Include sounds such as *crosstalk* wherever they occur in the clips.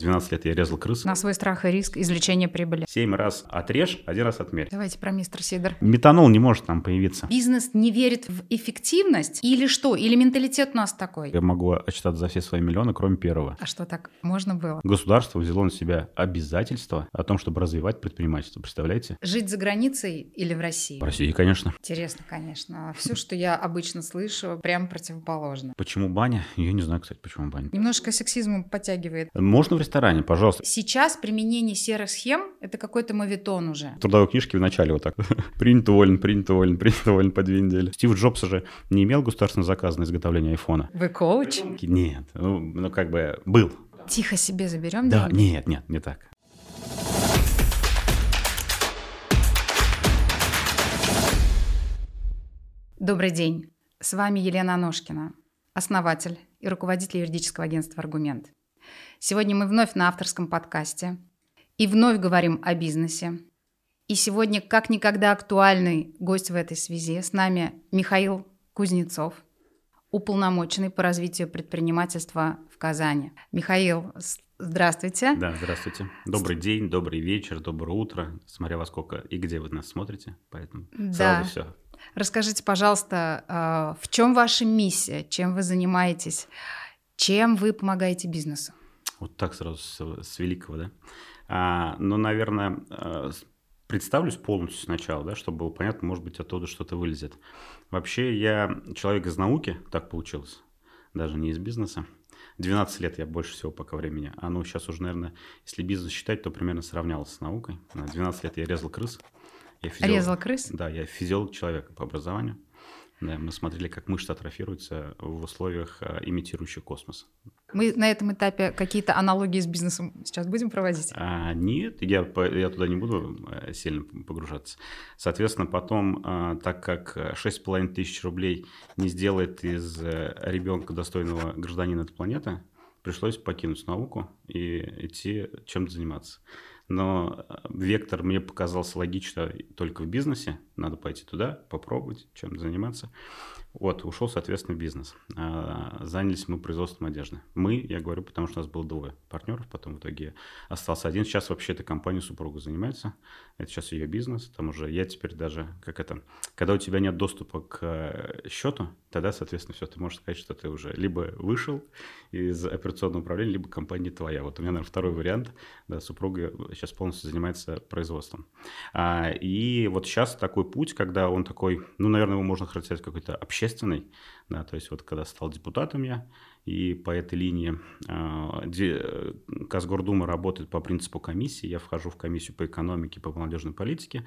12 лет я резал крыс. На свой страх и риск извлечения прибыли. 7 раз отрежь, один раз отмерь. Давайте про мистер Сидор. Метанол не может там появиться. Бизнес не верит в эффективность или что? Или менталитет у нас такой? Я могу отчитаться за все свои миллионы, кроме первого. А что так можно было? Государство взяло на себя обязательство о том, чтобы развивать предпринимательство. Представляете? Жить за границей или в России? В России, конечно. Интересно, конечно. Все, что я обычно слышу, прям противоположно. Почему баня? Я не знаю, кстати, почему баня. Немножко сексизму подтягивает. Можно в ресторане, пожалуйста. Сейчас применение серых схем – это какой-то мовитон уже. В трудовой книжке в начале вот так. *laughs* принят уволен, принят уволен, принят уволен по две недели. Стив Джобс же не имел государственный заказ на изготовление айфона. Вы коуч? Нет, ну, ну как бы был. Тихо себе заберем Да, деньги? нет, нет, не так. Добрый день. С вами Елена Аношкина, основатель и руководитель юридического агентства «Аргумент». Сегодня мы вновь на авторском подкасте и вновь говорим о бизнесе. И сегодня как никогда актуальный гость в этой связи. С нами Михаил Кузнецов, уполномоченный по развитию предпринимательства в Казани. Михаил, здравствуйте. Да, здравствуйте. Добрый день, добрый вечер, доброе утро, смотря во сколько и где вы нас смотрите. Поэтому Да. сразу все. Расскажите, пожалуйста, а, в чем ваша миссия, чем вы занимаетесь, чем вы помогаете бизнесу? Вот так сразу с, с великого, да? А, ну, наверное, с- представлюсь полностью сначала, да, чтобы было понятно, может быть, оттуда что-то вылезет. Вообще, я человек из науки, так получилось, даже не из бизнеса. 12 лет я больше всего пока времени. А ну, сейчас уже, наверное, если бизнес считать, то примерно сравнялось с наукой. А, 12 лет я резал крыс. Я физиолог. Резал крыс? Да, я физиолог человека по образованию. Да, мы смотрели, как мышцы атрофируются в условиях, а, имитирующих космос. Мы на этом этапе какие-то аналогии с бизнесом сейчас будем проводить? А, нет, я, я туда не буду э, сильно погружаться. Соответственно, потом, а, так как э, 6,5 тысяч рублей не сделает из э, ребенка достойного гражданина этой планеты, пришлось покинуть науку и идти чем-то заниматься. Но э, вектор мне показался логично только в бизнесе. Надо пойти туда, попробовать, чем заниматься. Вот, ушел, соответственно, в бизнес. А, Занялись мы производством одежды. Мы, я говорю, потому что у нас было двое партнеров, потом в итоге остался один. Сейчас вообще эта компания супруга занимается. Это сейчас ее бизнес. Там уже я теперь даже, как это, когда у тебя нет доступа к э, счету, тогда, соответственно, все, ты можешь сказать, что ты уже либо вышел из операционного управления, либо компания твоя. Вот у меня, наверное, второй вариант. Да, супруга сейчас полностью занимается производством. А, и вот сейчас такой путь, когда он такой, ну, наверное, его можно характеризовать какой-то общественный, да, то есть вот когда стал депутатом я, и по этой линии а, Казгордума работает по принципу комиссии, я вхожу в комиссию по экономике, по молодежной политике,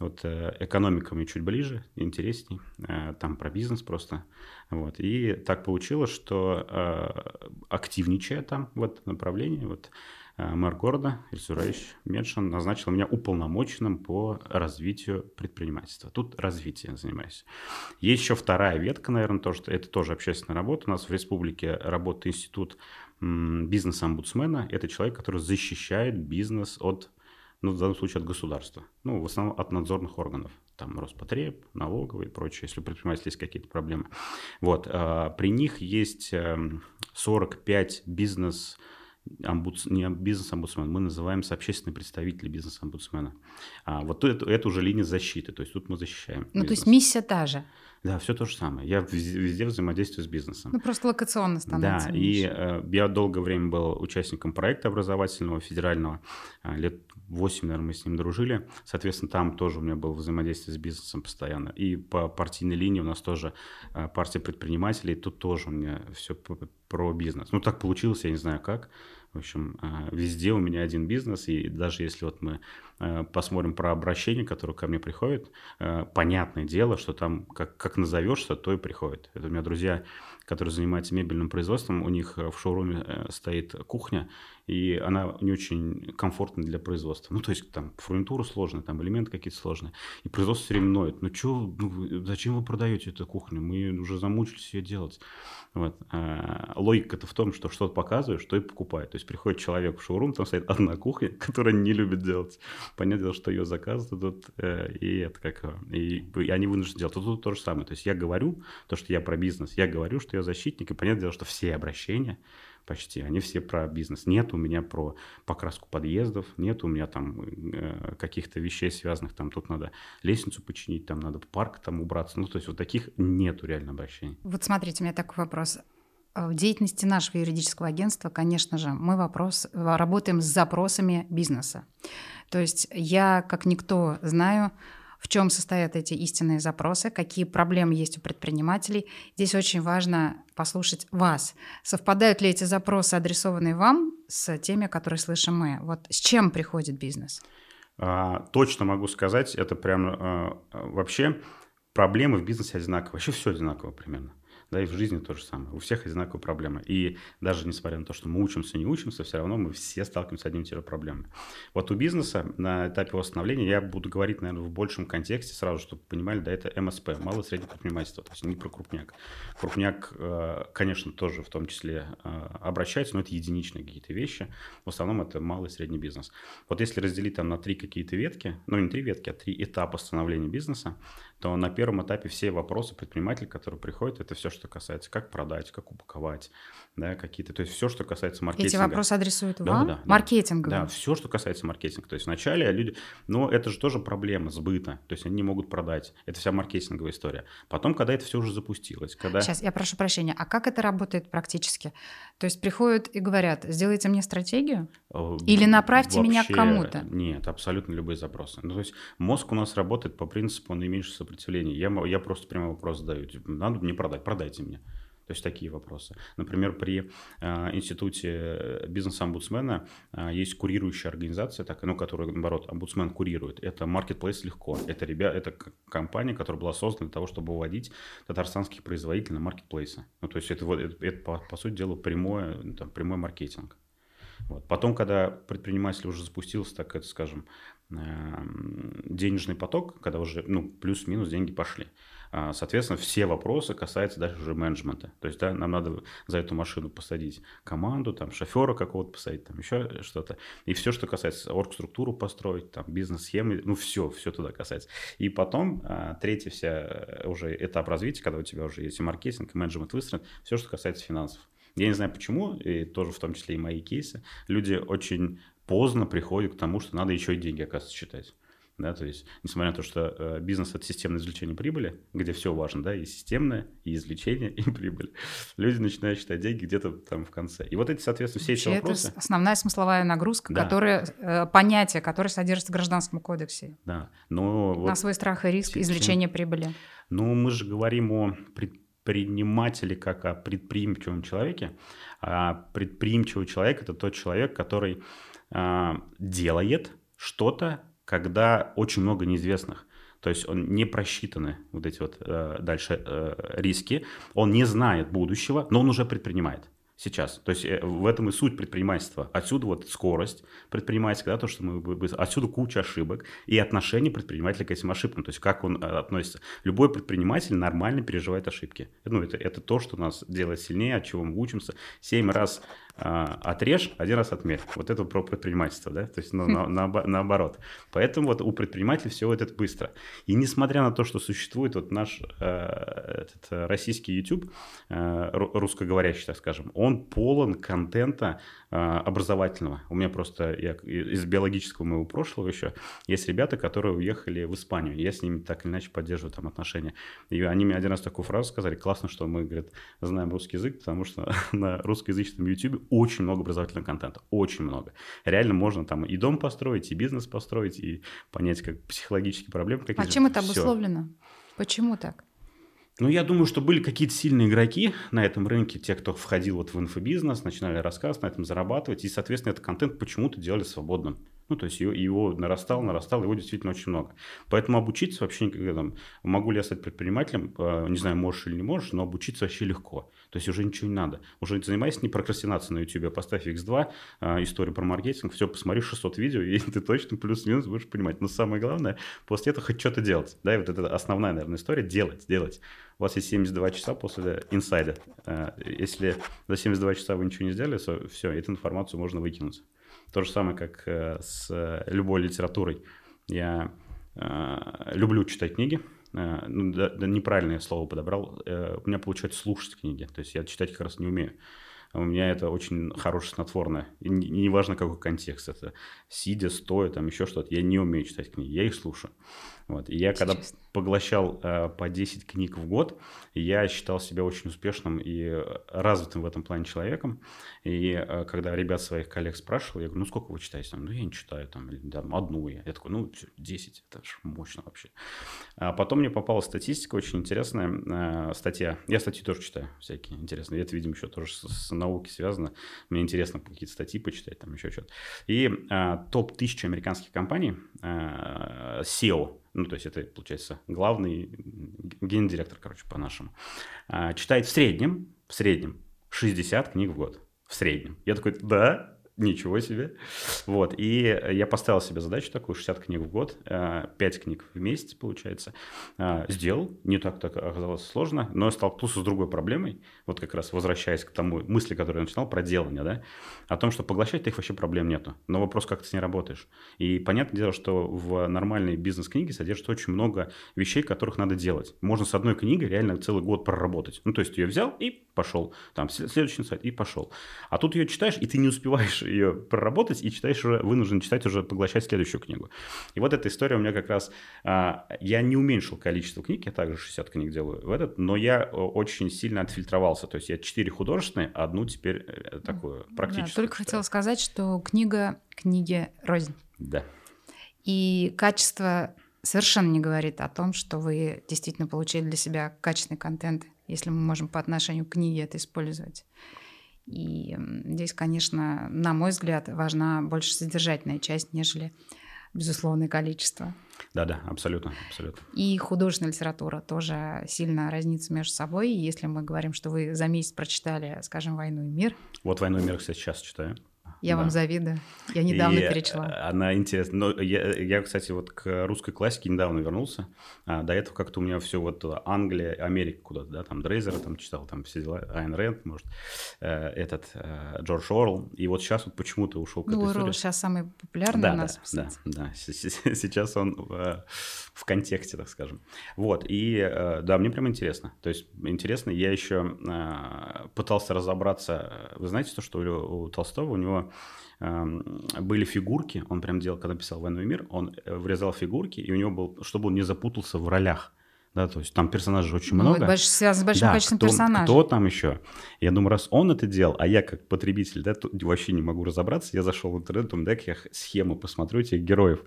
вот э, экономика мне чуть ближе, интересней, э, там про бизнес просто, вот, и так получилось, что э, активничая там в этом направлении, вот, мэр города Ильсураевич Медшин назначил меня уполномоченным по развитию предпринимательства. Тут развитие занимаюсь. Есть еще вторая ветка, наверное, то, что это тоже общественная работа. У нас в республике работает институт бизнес-омбудсмена. Это человек, который защищает бизнес от, ну, в данном случае от государства. Ну, в основном от надзорных органов. Там Роспотреб, налоговые и прочее, если у предпринимателей есть какие-то проблемы. Вот. а, При них есть эм, 45 бизнес омбудс... не бизнес-омбудсмен, мы называемся общественные представители бизнес-омбудсмена. А, вот эту, это уже линия защиты, то есть тут мы защищаем. Ну, то есть бизнес. миссия та же. Да, все то же самое. Я везде, везде взаимодействую с бизнесом. Ну, просто локационно становится. Да, и э, я долгое время был участником проекта образовательного, федерального. Э, лет 8, наверное, мы с ним дружили. Соответственно, там тоже у меня было взаимодействие с бизнесом постоянно. И по партийной линии у нас тоже э, партия предпринимателей. Тут тоже у меня все про бизнес. Ну, так получилось, я не знаю как. В общем, э, везде у меня один бизнес, и даже если вот мы э, посмотрим про обращения, которые ко мне приходят, э, понятное дело, что там как, как назовешься, то и приходит. Это у меня друзья, которые занимаются мебельным производством, у них в шоуруме стоит кухня, и она не очень комфортна для производства. Ну, то есть там фурнитура сложная, там элементы какие-то сложные. И производство все время ноет. Ну, что, ну, зачем вы продаете эту кухню? Мы уже замучились ее делать. Вот. А, логика-то в том, что что-то показываешь, что и покупают. То есть приходит человек в шоурум, там стоит одна кухня, *laughs* которая не любит делать. Понятное дело, что ее заказывают тут, э, и это как... И, и они вынуждены делать. Тут, тут то же самое. То есть я говорю, то, что я про бизнес, я говорю, что я защитник, и понятное дело, что все обращения почти, они все про бизнес. Нет у меня про покраску подъездов, нет у меня там э, каких-то вещей связанных, там тут надо лестницу починить, там надо парк там убраться. Ну, то есть вот таких нету реально обращений. Вот смотрите, у меня такой вопрос. В деятельности нашего юридического агентства, конечно же, мы вопрос, работаем с запросами бизнеса. То есть я, как никто, знаю, в чем состоят эти истинные запросы, какие проблемы есть у предпринимателей. Здесь очень важно послушать вас. Совпадают ли эти запросы, адресованные вам, с теми, которые слышим мы? Вот с чем приходит бизнес? А, точно могу сказать, это прям а, вообще проблемы в бизнесе одинаковые. Вообще все одинаково примерно да, и в жизни то же самое. У всех одинаковые проблемы. И даже несмотря на то, что мы учимся, не учимся, все равно мы все сталкиваемся с одними и проблемами. Вот у бизнеса на этапе восстановления я буду говорить, наверное, в большем контексте сразу, чтобы понимали, да, это МСП, малое и среднее предпринимательство, то есть не про крупняк. Крупняк, э, конечно, тоже в том числе э, обращается, но это единичные какие-то вещи. В основном это малый и средний бизнес. Вот если разделить там на три какие-то ветки, ну не три ветки, а три этапа становления бизнеса, то на первом этапе все вопросы предпринимателя, которые приходят, это все, что касается, как продать, как упаковать, да, какие-то, то есть все, что касается маркетинга. Эти вопросы адресуют да, вам? Да, Маркетинга? Да, все, что касается маркетинга. То есть вначале люди, но это же тоже проблема сбыта, то есть они не могут продать. Это вся маркетинговая история. Потом, когда это все уже запустилось, когда... Сейчас, я прошу прощения, а как это работает практически? То есть приходят и говорят, сделайте мне стратегию? Э, Или направьте Вообще, меня к кому-то? Нет, абсолютно любые запросы. Ну, то есть мозг у нас работает по принципу наименьшего сопротивления. Я, я просто прямо вопрос задаю. Типа, надо мне продать, продайте мне. То есть такие вопросы. Например, при э, институте бизнес-омбудсмена э, есть курирующая организация, так, ну, которую, наоборот, омбудсмен курирует. Это Marketplace Легко. Это, ребят, это компания, которая была создана для того, чтобы выводить татарстанских производителей на маркетплейсы. Ну, то есть это, это, это по, по сути дела, прямое, ну, там, прямой маркетинг. Вот. Потом, когда предприниматель уже запустился, так это, скажем, эм, денежный поток, когда уже ну, плюс-минус деньги пошли, соответственно, все вопросы касаются дальше уже менеджмента. То есть, да, нам надо за эту машину посадить команду, там, шофера какого-то посадить, там, еще что-то. И все, что касается оргструктуру построить, там, бизнес-схемы, ну, все, все туда касается. И потом, а, третий вся э, уже этап развития, когда у тебя уже есть и маркетинг, и менеджмент выстроен, все, что касается финансов. Я не знаю почему, и тоже в том числе и мои кейсы, люди очень поздно приходят к тому, что надо еще и деньги, оказывается, считать. Да, то есть, несмотря на то, что э, бизнес – это системное извлечение прибыли, где все важно, да, и системное, и извлечение, и прибыль, люди начинают считать деньги где-то там в конце. И вот эти, соответственно, все Вообще эти вопросы… Это основная смысловая нагрузка, да. которая, э, понятие, которое содержится в Гражданском кодексе. Да, но… На вот, свой страх и риск, извлечение прибыли. Ну, мы же говорим о предпринимателе как о предприимчивом человеке. А предприимчивый человек – это тот человек, который а, делает что-то, когда очень много неизвестных. То есть он не просчитаны вот эти вот э, дальше э, риски, он не знает будущего, но он уже предпринимает сейчас. То есть э, в этом и суть предпринимательства. Отсюда вот скорость предпринимательства, да, то, что мы... Отсюда куча ошибок и отношение предпринимателя к этим ошибкам. То есть как он э, относится. Любой предприниматель нормально переживает ошибки. Ну, это, это то, что нас делает сильнее, от чего мы учимся. Семь раз а, отрежь, один раз отмерь. Вот это про предпринимательство, да, то есть ну, на, на, наоборот. Поэтому вот у предпринимателей все вот это быстро. И несмотря на то, что существует вот наш э, этот российский YouTube, э, русскоговорящий, так скажем, он полон контента э, образовательного. У меня просто я, из биологического моего прошлого еще есть ребята, которые уехали в Испанию. Я с ними так или иначе поддерживаю там отношения. И они мне один раз такую фразу сказали, классно, что мы, говорят, знаем русский язык, потому что *laughs* на русскоязычном YouTube очень много образовательного контента, очень много. Реально можно там и дом построить, и бизнес построить, и понять, как психологические проблемы какие-то. А чем это обусловлено? Все. Почему так? Ну, я думаю, что были какие-то сильные игроки на этом рынке, те, кто входил вот в инфобизнес, начинали рассказ, на этом зарабатывать, и, соответственно, этот контент почему-то делали свободным. Ну, то есть его, его нарастал, нарастал, его действительно очень много. Поэтому обучиться вообще там, могу ли я стать предпринимателем, э, не знаю, можешь или не можешь, но обучиться вообще легко. То есть уже ничего не надо. Уже занимайся не прокрастинацией на YouTube, а поставь X2, э, историю про маркетинг, все, посмотри 600 видео, *laughs* и ты точно плюс-минус будешь понимать. Но самое главное, после этого хоть что-то делать. Да, и вот это основная, наверное, история, делать, делать. У вас есть 72 часа после инсайда. Э, если за 72 часа вы ничего не сделали, все, эту информацию можно выкинуть. То же самое, как э, с э, любой литературой. Я э, люблю читать книги. Ну, да, да, неправильное слово подобрал. У меня получается слушать книги. То есть я читать как раз не умею. у меня это очень хорошее снотворное. И неважно, не какой контекст это. Сидя, стоя, там еще что-то. Я не умею читать книги, я их слушаю. Вот. И я когда поглощал э, по 10 книг в год, я считал себя очень успешным и развитым в этом плане человеком. И э, когда ребят своих коллег спрашивал, я говорю, ну сколько вы читаете? Там, ну я не читаю, там, или, там одну я. Я такой, ну 10, это же мощно вообще. А потом мне попала статистика очень интересная, э, статья. Я статьи тоже читаю всякие интересные. Это, видимо, еще тоже с, с наукой связано. Мне интересно какие-то статьи почитать, там еще что-то. И э, топ-1000 американских компаний, э, SEO, ну, то есть это, получается, главный гендиректор, короче, по-нашему, а, читает в среднем, в среднем 60 книг в год. В среднем. Я такой, да, Ничего себе. Вот. И я поставил себе задачу такую, 60 книг в год, 5 э, книг в месяц, получается. Э, сделал. Не так так оказалось сложно, но столкнулся с другой проблемой. Вот как раз возвращаясь к тому мысли, которую я начинал, про делание, да, о том, что поглощать их вообще проблем нету. Но вопрос, как ты с ней работаешь. И понятное дело, что в нормальной бизнес-книге содержится очень много вещей, которых надо делать. Можно с одной книгой реально целый год проработать. Ну, то есть, ее взял и пошел. Там, следующий сайт и пошел. А тут ее читаешь, и ты не успеваешь ее проработать, и читаешь уже, вынужден читать уже, поглощать следующую книгу. И вот эта история у меня как раз... А, я не уменьшил количество книг, я также 60 книг делаю в этот, но я очень сильно отфильтровался. То есть я 4 художественные, а одну теперь э, такую практическую. Да, только хотела сказать, что книга книги рознь. Да. И качество совершенно не говорит о том, что вы действительно получили для себя качественный контент, если мы можем по отношению к книге это использовать. И здесь, конечно, на мой взгляд, важна больше содержательная часть, нежели безусловное количество. Да-да, абсолютно, абсолютно. И художественная литература тоже сильно разнится между собой. Если мы говорим, что вы за месяц прочитали, скажем, «Войну и мир». Вот «Войну и мир», кстати, сейчас читаю. Я да. вам завидую. Я недавно и перечла. Она интересна. Но я, я, кстати, вот к русской классике недавно вернулся. А, до этого как-то у меня все вот Англия, Америка куда-то, да, там Дрейзера там читал, там все дела, Айн Рэнд, может, э, этот э, Джордж Орл. И вот сейчас вот почему-то ушел к ну, этой Орл сейчас самый популярный да, у нас. Да, да, да. Сейчас он в, в контексте, так скажем. Вот, и э, да, мне прям интересно. То есть интересно, я еще э, пытался разобраться. Вы знаете то, что у, у Толстого, у него Эм, были фигурки, он прям делал, когда писал «Войну и мир», он э, врезал фигурки, и у него был, чтобы он не запутался в ролях. Да, то есть там персонажей очень ну, много. Связано с большим да, количеством кто, персонажей. Кто там еще? Я думаю, раз он это делал, а я как потребитель, да, вообще не могу разобраться, я зашел в интернет, думаю, дай я схему посмотрю этих героев.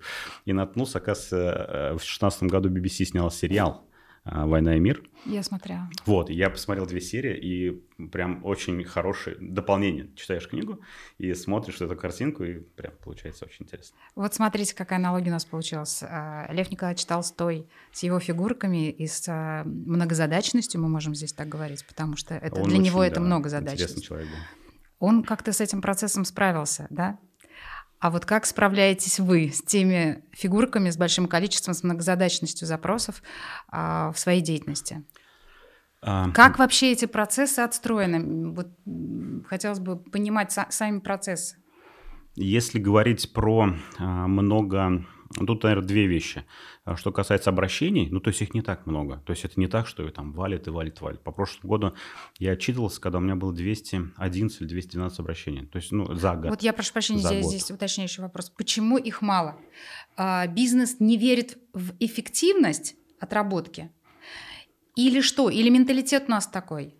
И наткнулся, оказывается, э, в 2016 году BBC снял сериал «Война и мир». Я смотрела. Вот, я посмотрел две серии, и прям очень хорошее дополнение. Читаешь книгу и смотришь эту картинку, и прям получается очень интересно. Вот смотрите, какая аналогия у нас получилась. А, Лев Николаевич Толстой с его фигурками и с а, многозадачностью, мы можем здесь так говорить, потому что это, для очень, него это да, многозадачность. Интересный человек был. Он как-то с этим процессом справился, да? А вот как справляетесь вы с теми фигурками, с большим количеством, с многозадачностью запросов а, в своей деятельности? А... Как вообще эти процессы отстроены? Вот хотелось бы понимать сами процессы. Если говорить про а, много Тут, наверное, две вещи. А что касается обращений, ну, то есть их не так много. То есть это не так, что там валит и валит, валит. По прошлому году я отчитывался, когда у меня было 211 или 212 обращений. То есть, ну, за год. Вот я прошу прощения, здесь, здесь уточняющий вопрос. Почему их мало? А, бизнес не верит в эффективность отработки? Или что? Или менталитет у нас такой?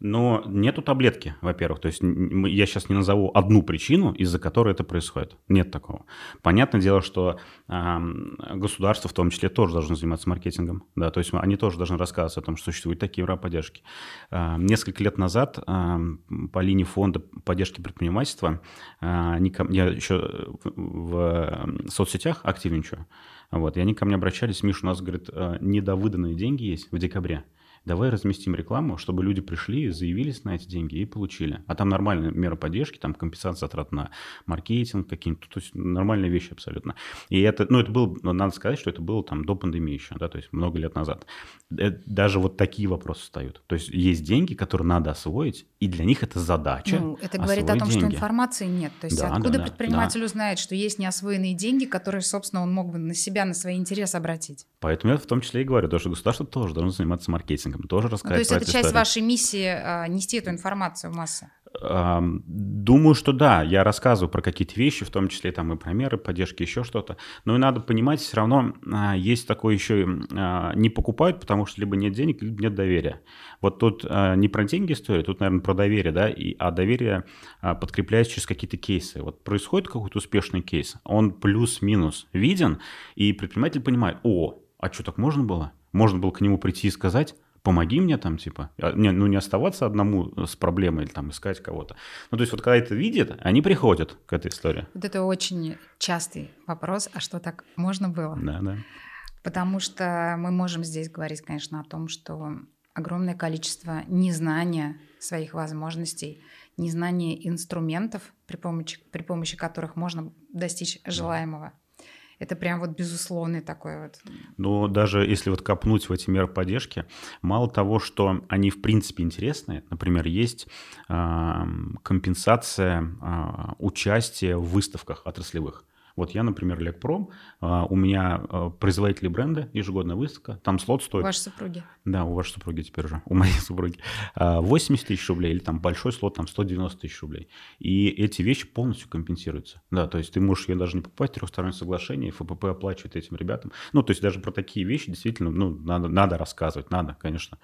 Но нету таблетки, во-первых. То есть я сейчас не назову одну причину, из-за которой это происходит. Нет такого. Понятное дело, что э, государство в том числе тоже должно заниматься маркетингом. Да, то есть они тоже должны рассказывать о том, что существуют такие поддержки. Э, несколько лет назад э, по линии фонда поддержки предпринимательства э, они, я еще в соцсетях активничаю. Вот, и они ко мне обращались, Миша, у нас, говорит, недовыданные деньги есть в декабре давай разместим рекламу, чтобы люди пришли, заявились на эти деньги и получили. А там нормальная мера поддержки, там компенсация затрат на маркетинг какие-то, то есть нормальные вещи абсолютно. И это, ну, это было, надо сказать, что это было там до пандемии еще, да, то есть много лет назад. Э, даже вот такие вопросы встают. То есть есть деньги, которые надо освоить, и для них это задача. Ну, это говорит о том, деньги. что информации нет. То есть да, откуда да, предприниматель да. узнает, что есть неосвоенные деньги, которые, собственно, он мог бы на себя, на свои интересы обратить? Поэтому я в том числе и говорю, то, что государство тоже должно заниматься маркетингом, тоже рассказать ну, То есть это часть историю. вашей миссии а, нести эту информацию в массы? Думаю, что да, я рассказываю про какие-то вещи, в том числе там и про меры поддержки, еще что-то. Но и надо понимать, все равно а, есть такое еще, а, не покупают, потому что либо нет денег, либо нет доверия. Вот тут а, не про деньги история, тут, наверное, про доверие, да, и, а доверие подкрепляется через какие-то кейсы. Вот происходит какой-то успешный кейс, он плюс-минус виден, и предприниматель понимает, о, а что, так можно было? Можно было к нему прийти и сказать, помоги мне там, типа, а, не, ну не оставаться одному с проблемой или там искать кого-то. Ну то есть вот когда это видят, они приходят к этой истории. Вот это очень частый вопрос, а что так можно было? Да, да. Потому что мы можем здесь говорить, конечно, о том, что огромное количество незнания своих возможностей, незнания инструментов, при помощи, при помощи которых можно достичь желаемого это прям вот безусловный такой вот. Но даже если вот копнуть в эти меры поддержки, мало того, что они в принципе интересны, например, есть э, компенсация э, участия в выставках отраслевых. Вот я, например, Лекпром, а, у меня а, производители бренда, ежегодная выставка, там слот стоит... У вашей супруги? Да, у вашей супруги теперь уже, у моей *laughs* супруги. 80 а, тысяч рублей или там большой слот, там 190 тысяч рублей. И эти вещи полностью компенсируются. Да, то есть ты можешь ее даже не покупать, трехстороннее соглашение, ФПП оплачивает этим ребятам. Ну, то есть даже про такие вещи действительно, ну, надо, надо рассказывать, надо, конечно,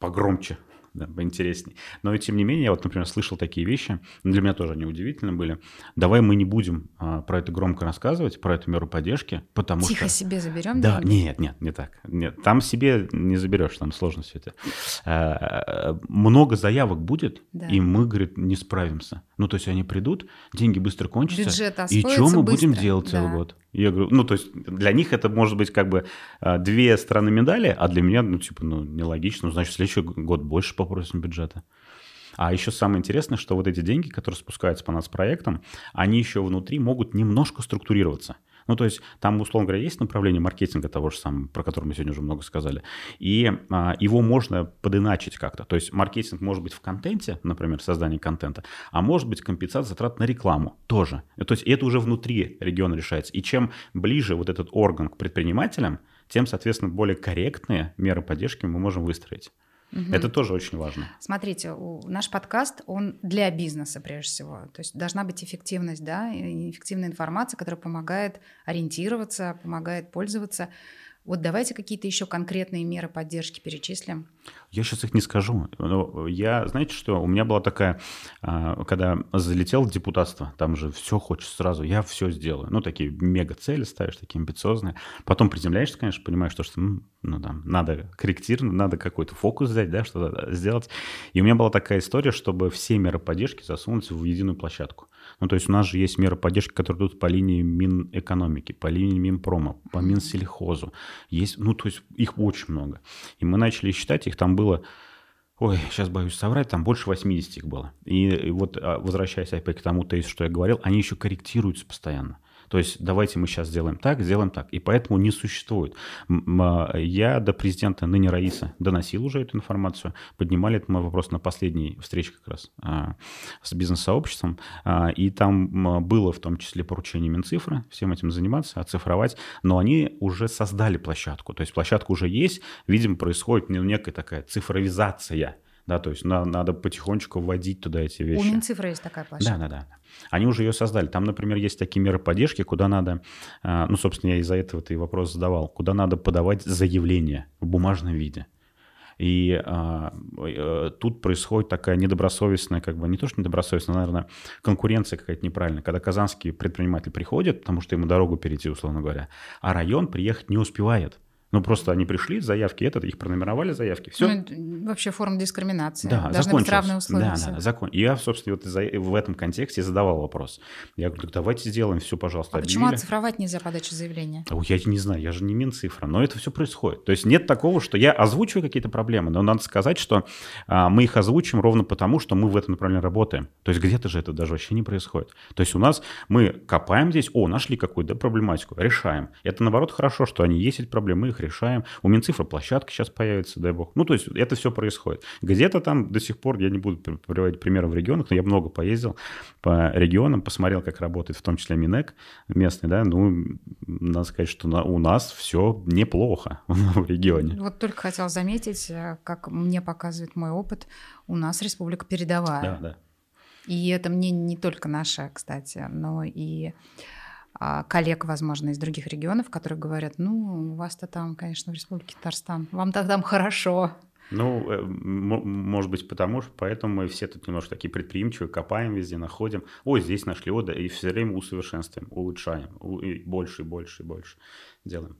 погромче да, поинтереснее. Но тем не менее, я вот, например, слышал такие вещи, для меня тоже они удивительно были. Давай мы не будем а, про это громко рассказывать, про эту меру поддержки, потому Тихо что... Тихо себе заберем? Да, деньги? нет, нет, не так. Нет, там себе не заберешь, там сложно все это. А, много заявок будет, да. и мы, говорит, не справимся. Ну, то есть они придут, деньги быстро кончатся. Бюджет и что мы быстро. будем делать да. целый год? Я говорю, ну, то есть для них это может быть как бы а, две стороны медали, а для меня, ну, типа, ну, нелогично. Ну, значит, в следующий год больше попросим бюджета. А еще самое интересное, что вот эти деньги, которые спускаются по нас проектам, они еще внутри могут немножко структурироваться. Ну, то есть там, условно говоря, есть направление маркетинга того же самого, про которое мы сегодня уже много сказали, и а, его можно подиначить как-то. То есть маркетинг может быть в контенте, например, создание контента, а может быть компенсация затрат на рекламу тоже. То есть это уже внутри региона решается. И чем ближе вот этот орган к предпринимателям, тем, соответственно, более корректные меры поддержки мы можем выстроить. Угу. Это тоже очень важно. Смотрите, у, наш подкаст, он для бизнеса прежде всего. То есть должна быть эффективность, да, эффективная информация, которая помогает ориентироваться, помогает пользоваться. Вот давайте какие-то еще конкретные меры поддержки перечислим. Я сейчас их не скажу. Но я, знаете что, у меня была такая, а, когда залетел в депутатство, там же все хочешь сразу, я все сделаю. Ну, такие мега цели ставишь, такие амбициозные. Потом приземляешься, конечно, понимаешь, что, что ну, там, надо корректировать, надо какой-то фокус взять, да, что-то сделать. И у меня была такая история, чтобы все меры поддержки засунуть в единую площадку. Ну, то есть у нас же есть меры поддержки, которые идут по линии Минэкономики, по линии Минпрома, по Минсельхозу. Есть, ну, то есть их очень много. И мы начали считать, их там было Ой, сейчас боюсь соврать, там больше 80 их было. И, вот, а, возвращаясь опять к тому тезису, что я говорил, они еще корректируются постоянно. То есть давайте мы сейчас сделаем так, сделаем так. И поэтому не существует. А, я до президента ныне Раиса доносил уже эту информацию, поднимали этот мой вопрос на последней встрече как раз а, с бизнес-сообществом. А, и там было в том числе поручение Минцифры всем этим заниматься, оцифровать. Но они уже создали площадку. То есть площадка уже есть. Видимо, происходит некая такая цифровизация да, то есть на, надо потихонечку вводить туда эти вещи. У Минцифры есть такая площадка. Да, да, да. Они уже ее создали. Там, например, есть такие меры поддержки, куда надо, а, ну, собственно, я из-за этого ты вопрос задавал, куда надо подавать заявление в бумажном виде. И а, а, тут происходит такая недобросовестная, как бы не то что недобросовестная, наверное, конкуренция какая-то неправильная, когда казанский предприниматель приходит, потому что ему дорогу перейти, условно говоря, а район приехать не успевает. Ну, просто они пришли, заявки этот, их пронумеровали заявки, все. Ну, вообще форма дискриминации. Да, Должны быть равные условия. Да, да, закон. И я, собственно, вот в этом контексте задавал вопрос. Я говорю, давайте сделаем все, пожалуйста. А объявили. почему оцифровать нельзя подачу заявления? А я не знаю, я же не Минцифра, но это все происходит. То есть нет такого, что я озвучиваю какие-то проблемы, но надо сказать, что а, мы их озвучим ровно потому, что мы в этом направлении работаем. То есть где-то же это даже вообще не происходит. То есть у нас мы копаем здесь, о, нашли какую-то проблематику, решаем. Это, наоборот, хорошо, что они есть эти проблемы, мы их решаем. У Минцифры площадка сейчас появится, дай бог. Ну, то есть это все происходит. Где-то там до сих пор, я не буду приводить примеры в регионах, но я много поездил по регионам, посмотрел, как работает в том числе Минэк местный, да, ну, надо сказать, что на, у нас все неплохо *laughs* в регионе. Вот только хотел заметить, э, как мне показывает мой опыт, у нас республика передовая. Да, да. И это мне не только наша, кстати, но и коллег, возможно, из других регионов, которые говорят, ну, у вас-то там, конечно, в Республике Татарстан, вам-то там хорошо. Ну, э, может быть, потому что поэтому мы все тут немножко такие предприимчивые, копаем везде, находим. Ой, здесь нашли, о, и все время усовершенствуем, улучшаем, и больше, и больше, и больше делаем.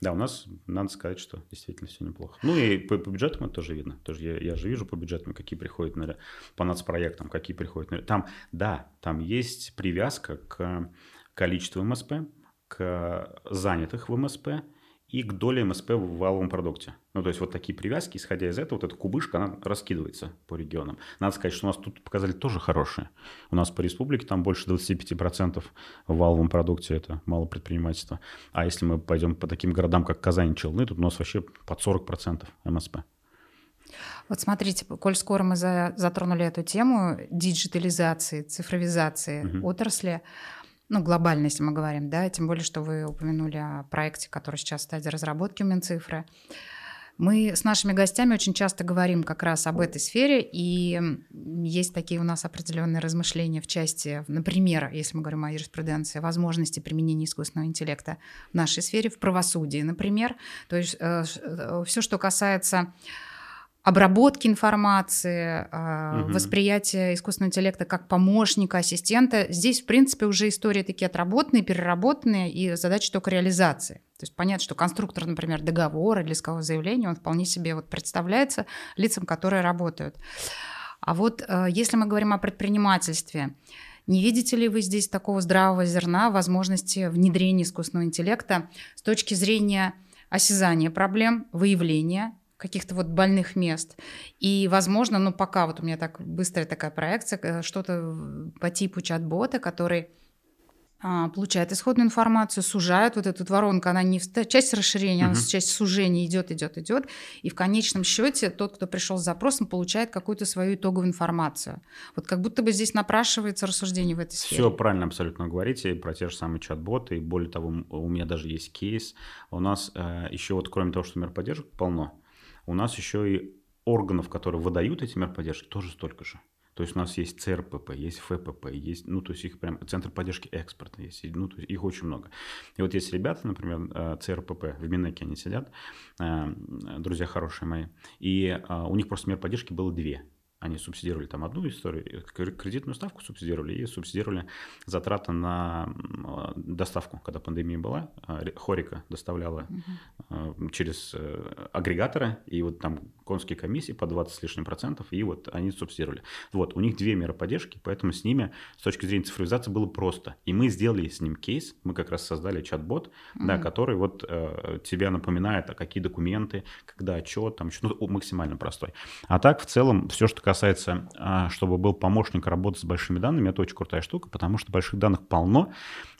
Да, у нас, надо сказать, что действительно все неплохо. Ну и по, по бюджетам это тоже видно. Тоже я, я же вижу по бюджетам, какие приходят на, по нацпроектам, какие приходят на... Там, да, там есть привязка к количеству МСП, к занятых в МСП и к доле МСП в валовом продукте. Ну, то есть вот такие привязки, исходя из этого, вот эта кубышка, она раскидывается по регионам. Надо сказать, что у нас тут показали тоже хорошие. У нас по республике там больше 25% в валовом продукте это мало предпринимательства. А если мы пойдем по таким городам, как Казань, Челны, тут у нас вообще под 40% МСП. Вот смотрите, коль скоро мы за, затронули эту тему диджитализации, цифровизации угу. отрасли, ну, глобально, если мы говорим, да, тем более, что вы упомянули о проекте, который сейчас в стадии разработки у Минцифры. Мы с нашими гостями очень часто говорим как раз об этой сфере, и есть такие у нас определенные размышления в части, например, если мы говорим о юриспруденции, возможности применения искусственного интеллекта в нашей сфере, в правосудии, например. То есть э, э, все, что касается обработки информации, угу. восприятия искусственного интеллекта как помощника, ассистента. Здесь, в принципе, уже истории такие отработанные, переработанные, и задача только реализации. То есть понятно, что конструктор, например, договора или искового заявления, он вполне себе вот представляется лицам, которые работают. А вот э, если мы говорим о предпринимательстве, не видите ли вы здесь такого здравого зерна возможности внедрения искусственного интеллекта с точки зрения осязания проблем, выявления каких-то вот больных мест. И, возможно, ну пока вот у меня так быстрая такая проекция, э, что-то по типу чат-бота, который а, получает исходную информацию, сужает вот эту воронку, она не в часть расширения, она в часть сужения идет, идет, идет, и в конечном счете тот, кто пришел с запросом, получает какую-то свою итоговую информацию. Вот как будто бы здесь напрашивается рассуждение в этой сфере. Все правильно абсолютно говорите про те же самые чат-боты, и более того, у меня даже есть кейс. У нас э, еще вот кроме того, что мер поддержек полно, у нас еще и органов, которые выдают эти меры поддержки, тоже столько же. То есть у нас есть ЦРПП, есть ФПП, есть, ну, то есть их прям, Центр поддержки экспорта есть, ну, то есть их очень много. И вот есть ребята, например, э, ЦРПП, в Минеке они сидят, э, друзья хорошие мои, и э, у них просто мер поддержки было две. Они субсидировали там одну историю, кредитную ставку субсидировали и субсидировали затраты на доставку, когда пандемия была. А, Хорика доставляла угу. через э, агрегаторы, и вот там конские комиссии по 20 с лишним процентов, и вот они субсидировали. Вот, у них две меры поддержки, поэтому с ними с точки зрения цифровизации было просто. И мы сделали с ним кейс, мы как раз создали чат-бот, угу. да, который вот э, тебя напоминает, а какие документы, когда отчет, там еще, ну, максимально простой. А так, в целом, все, что касается, а, чтобы был помощник работать с большими данными, это очень крутая штука, потому что больших данных полно.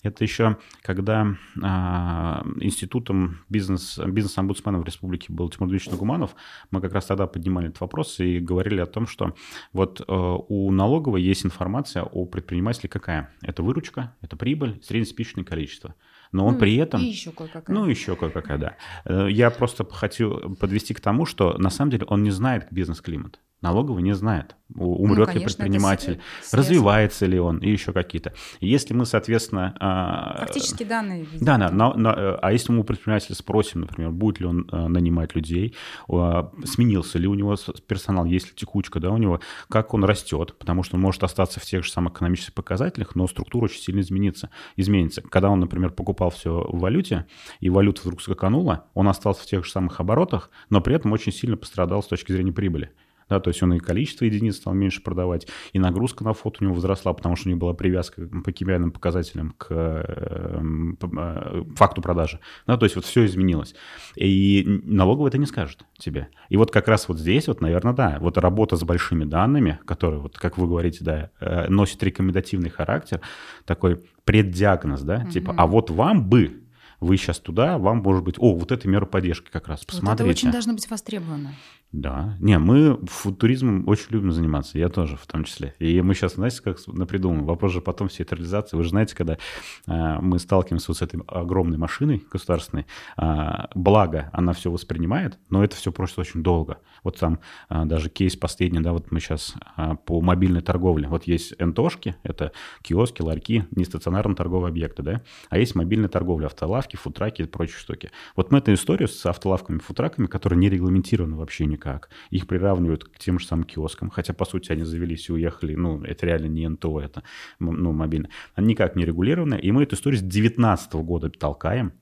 Это еще когда а, институтом бизнес, бизнес-омбудсмена в республике был Тимур Дмитриевич Нагуманов, мы как раз тогда поднимали этот вопрос и говорили о том, что вот э, у налоговой есть информация о предпринимателе какая? Это выручка, это прибыль, среднеспичное количество но он ну, при этом... И еще кое-какая. Ну, еще кое-какая, да. Э, я просто хочу подвести к тому, что на самом деле он не знает бизнес-климат налоговый не знает, умрет ну, конечно, ли предприниматель, развивается ли он и еще какие-то. Если мы, соответственно... А, Фактически данные. Да, да, но, но, а если мы у предпринимателя спросим, например, будет ли он а, нанимать людей, сменился ли у него персонал, есть ли текучка, да, у него, как он растет, потому что он может остаться в тех же самых экономических показателях, но структура очень сильно изменится. изменится. Когда он, например, покупал все в валюте, и валюта вдруг скаканула, он остался в тех же самых оборотах, но при этом очень сильно пострадал с точки зрения прибыли да, то есть он и количество единиц стал меньше продавать, и нагрузка на фото у него возросла, потому что у него была привязка по кемиальным показателям к эм, э, факту продажи, да, то есть вот все изменилось. И налоговый это не скажет тебе. И вот как раз вот здесь вот, наверное, да, вот работа с большими данными, которые, вот как вы говорите, да, э, носит рекомендативный характер, такой преддиагноз, да, угу. типа, а вот вам бы вы сейчас туда, вам может быть, о, вот эта мера поддержки как раз, посмотрите. Вот это очень должно быть востребовано. Да. Не, мы футуризмом очень любим заниматься, я тоже в том числе. И мы сейчас, знаете, как напридумываем, вопрос же потом всей этой реализации. Вы же знаете, когда э, мы сталкиваемся вот с этой огромной машиной государственной, э, благо она все воспринимает, но это все просто очень долго. Вот там э, даже кейс последний, да, вот мы сейчас э, по мобильной торговле. Вот есть НТОшки, это киоски, ларьки, нестационарные торговые объекты, да, а есть мобильная торговля, автолавки, футраки и прочие штуки. Вот мы эту историю с автолавками, футраками, которые не регламентированы вообще никак, никак. Их приравнивают к тем же самым киоскам, хотя, по сути, они завелись и уехали, ну, это реально не НТО, это, ну, мобильно. Они никак не регулированы, и мы эту историю с 2019 года толкаем,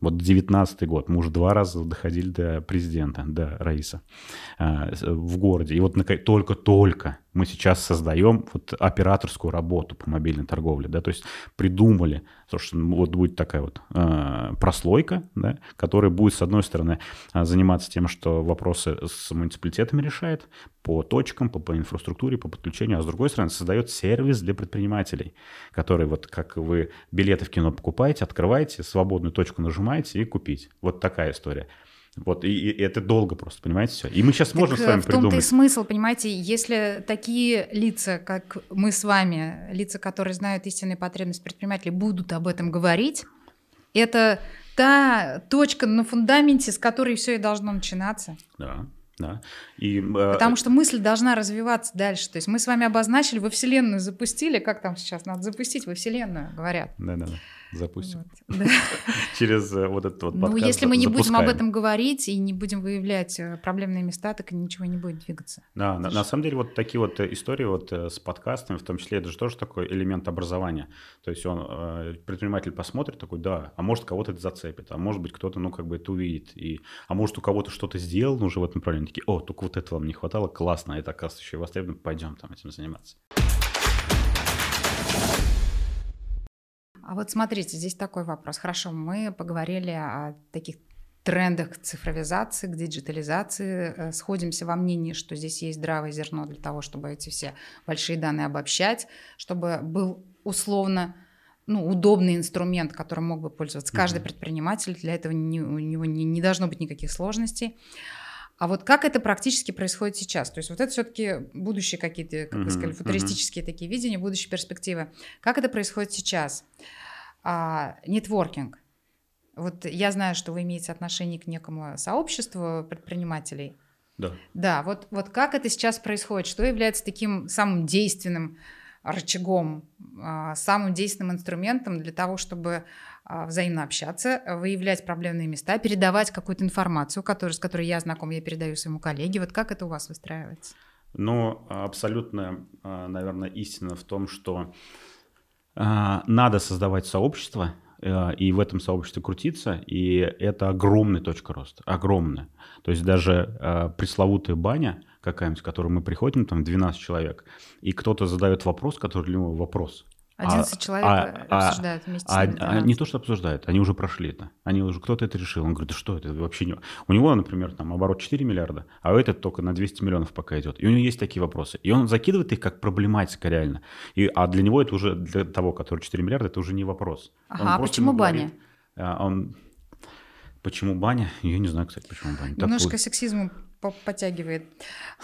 вот 19 год, мы уже два раза доходили до президента, до Раиса э, в городе. И вот только-только мы сейчас создаем вот операторскую работу по мобильной торговле, да, то есть придумали, что вот будет такая вот э, прослойка, да, которая будет, с одной стороны, э, заниматься тем, что вопросы с муниципалитетами решает по точкам, по, по инфраструктуре, по подключению, а с другой стороны, создает сервис для предпринимателей, который вот как вы билеты в кино покупаете, открываете, свободную точку нажимаете и купить. Вот такая история. Вот, и, и это долго просто, понимаете, все. И мы сейчас так можем с вами в том-то придумать. и смысл, понимаете, если такие лица, как мы с вами, лица, которые знают истинные потребности предпринимателей, будут об этом говорить, это та точка на фундаменте, с которой все и должно начинаться. Да. Да. И, э, Потому что мысль должна развиваться дальше. То есть мы с вами обозначили, во Вселенную запустили, как там сейчас надо запустить во Вселенную, говорят. Да, да, да запустим. Вот, *laughs* да. Через э, вот этот вот ну, подкаст Ну, если мы не запускаем. будем об этом говорить и не будем выявлять э, проблемные места, так ничего не будет двигаться. Да, на, на самом деле вот такие вот э, истории вот с подкастами, в том числе, это же тоже такой элемент образования. То есть он, предприниматель посмотрит такой, да, а может кого-то это зацепит, а может быть кто-то, ну, как бы это увидит. И, а может у кого-то что-то сделал уже в этом направлении, такие, о, только вот этого мне не хватало, классно, это, оказывается, еще и востребовано, пойдем там этим заниматься. А вот смотрите, здесь такой вопрос. Хорошо, мы поговорили о таких трендах к цифровизации, к диджитализации. Э, сходимся во мнении, что здесь есть здравое зерно для того, чтобы эти все большие данные обобщать, чтобы был условно ну, удобный инструмент, которым мог бы пользоваться каждый mm-hmm. предприниматель. Для этого не, у него не, не должно быть никаких сложностей. А вот как это практически происходит сейчас? То есть вот это все-таки будущие какие-то, как вы сказали, футуристические uh-huh. такие видения, будущие перспективы. Как это происходит сейчас? А, нетворкинг. Вот я знаю, что вы имеете отношение к некому сообществу предпринимателей. Да. Да, вот, вот как это сейчас происходит? Что является таким самым действенным рычагом, а, самым действенным инструментом для того, чтобы взаимно общаться, выявлять проблемные места, передавать какую-то информацию, которую, с которой я знаком, я передаю своему коллеге. Вот как это у вас выстраивается? Ну, абсолютно, а, наверное, истина в том, что а, надо создавать сообщество, и в этом сообществе крутиться, и это огромная точка роста, огромная. То есть даже пресловутая баня какая-нибудь, в которую мы приходим, там 12 человек, и кто-то задает вопрос, который для него вопрос. 11 а, человек а, а, обсуждают вместе а, а, Не то, что обсуждают, они уже прошли это. Они уже, кто-то это решил. Он говорит, да что это вообще не... У него, например, там оборот 4 миллиарда, а у этот только на 200 миллионов пока идет. И у него есть такие вопросы. И он закидывает их как проблематика реально. И, а для него это уже, для того, который 4 миллиарда, это уже не вопрос. Ага, а почему баня? А, он... Почему баня? Я не знаю, кстати, почему баня. Немножко так сексизму подтягивает.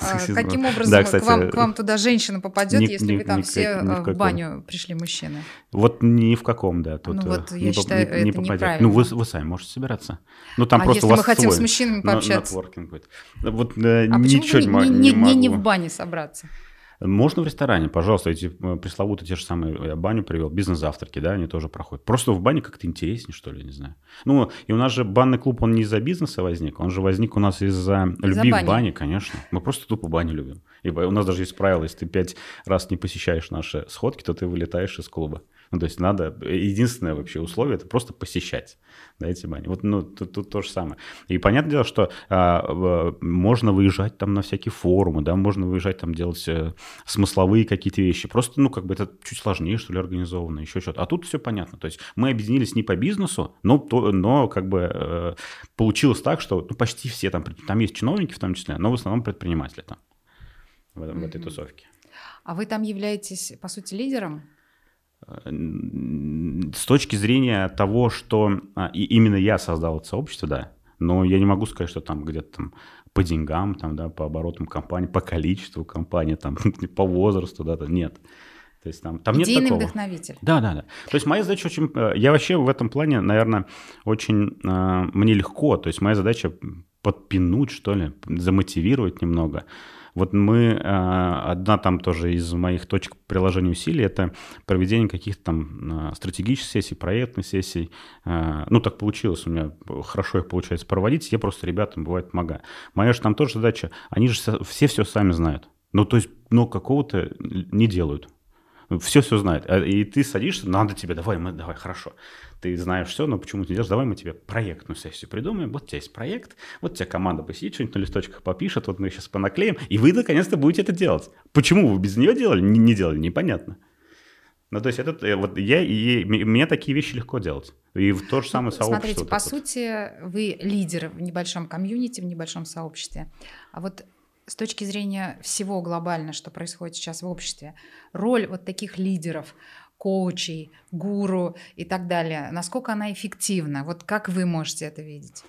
А, каким образом да, кстати, к, вам, к вам туда женщина попадет, ни, если ни, вы там ни, все ни в, в баню пришли мужчины? Вот ни в каком, да. Тут ну вот я не, считаю, не, не это попадет. неправильно. Ну вы, вы сами можете собираться. Ну там а просто если у вас мы хотим свой, с мужчинами пообщаться? будет. Вот э, а ничего не, не, не, не, не в бане собраться? Можно в ресторане, пожалуйста, эти э, пресловутые те же самые, я баню привел, бизнес-завтраки, да, они тоже проходят. Просто в бане как-то интереснее, что ли, не знаю. Ну, и у нас же банный клуб, он не из-за бизнеса возник, он же возник у нас из-за из любви бани. к бане, конечно. Мы просто тупо баню любим. И у нас даже есть правило, если ты пять раз не посещаешь наши сходки, то ты вылетаешь из клуба. Ну, то есть надо, единственное вообще условие, это просто посещать да, эти бани. Вот, ну, тут, тут то же самое. И понятное дело, что а, можно выезжать там на всякие форумы, да, можно выезжать там делать э, смысловые какие-то вещи. Просто, ну, как бы это чуть сложнее, что ли, организовано, еще что-то. А тут все понятно. То есть мы объединились не по бизнесу, но, то, но как бы э, получилось так, что ну, почти все там, там есть чиновники в том числе, но в основном предприниматели там в, в mm-hmm. этой тусовке. А вы там являетесь, по сути, лидером? С точки зрения того, что а, и именно я создал это сообщество, да, но я не могу сказать, что там где-то там по деньгам, там, да, по оборотам компании, по количеству компаний, там, *laughs* по возрасту, да, нет. То есть там, там Идейный нет такого. вдохновитель. Да, да, да. То есть моя задача очень... э, Я вообще в этом плане, наверное, очень... э, Мне легко. То есть моя задача подпинуть, что ли, замотивировать немного. Вот мы... э, Одна там тоже из моих точек приложения усилий — это проведение каких-то там э, стратегических сессий, проектных сессий. Э, Ну, так получилось у меня. Хорошо их получается проводить. Я просто ребятам, бывает, помогаю. Моя же там тоже задача. Они же все все сами знают. Ну, то есть, но какого-то не делают все все знает. А- И ты садишься, надо тебе, давай, мы, давай, хорошо. Ты знаешь все, но почему ты не делаешь? Давай мы тебе проектную сессию придумаем. Вот у тебя есть проект, вот у тебя команда посидит, что-нибудь на листочках попишет, вот мы сейчас понаклеим, и вы наконец-то будете это делать. Почему вы без нее делали? Не, не делали, непонятно. Ну, то есть это, э, вот я, и, мне такие вещи легко делать. И в то же самое сообщество. Смотрите, вот по вот. сути, вы лидер в небольшом комьюнити, в небольшом сообществе. А вот с точки зрения всего глобально, что происходит сейчас в обществе, роль вот таких лидеров, коучей, гуру и так далее, насколько она эффективна? Вот как вы можете это видеть?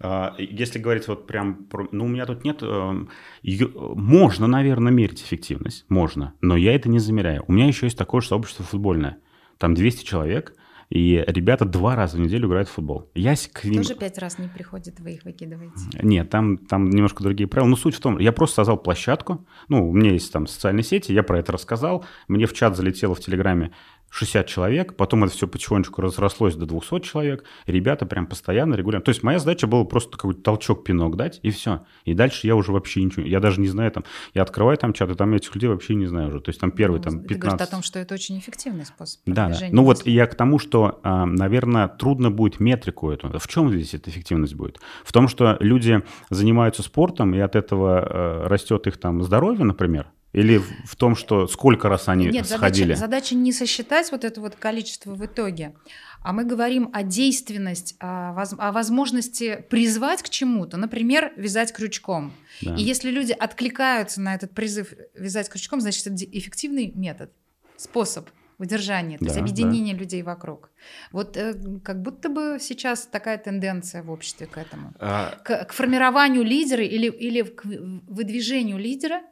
А, Если говорить вот прям про... Ну, у меня тут нет... эм, её- Можно, наверное, мерить эффективность. Можно. Но я это не замеряю. У меня еще есть такое же сообщество футбольное. Там 200 человек, и ребята два раза в неделю играют в футбол. Я к ним... Тоже пять раз не приходит, вы их выкидываете. Нет, там, там немножко другие правила. Но суть в том, я просто создал площадку. Ну, у меня есть там социальные сети, я про это рассказал. Мне в чат залетело в Телеграме 60 человек, потом это все потихонечку разрослось до 200 человек. Ребята прям постоянно, регулярно. То есть моя задача была просто какой-то толчок, пинок дать, и все. И дальше я уже вообще ничего, я даже не знаю там, я открываю там чат, и там этих людей вообще не знаю уже. То есть там первый там Это 15... говорит о том, что это очень эффективный способ Да, да. Ну вот я к тому, что, наверное, трудно будет метрику эту. В чем здесь эта эффективность будет? В том, что люди занимаются спортом, и от этого э, растет их там здоровье, например? Или в- том, что сколько раз они Нет, сходили? задача, задача не сосчитать вот это вот количество в итоге, а мы говорим о действенности, о, воз- о возможности призвать к чему-то, например, вязать крючком. Да. И если люди откликаются на этот призыв вязать крючком, значит, это эффективный метод, способ удержания, то есть Да, объединения людей вокруг. Вот э, как будто бы сейчас такая тенденция в обществе к этому. А, К, к формированию лидера или, или к выдвижению лидера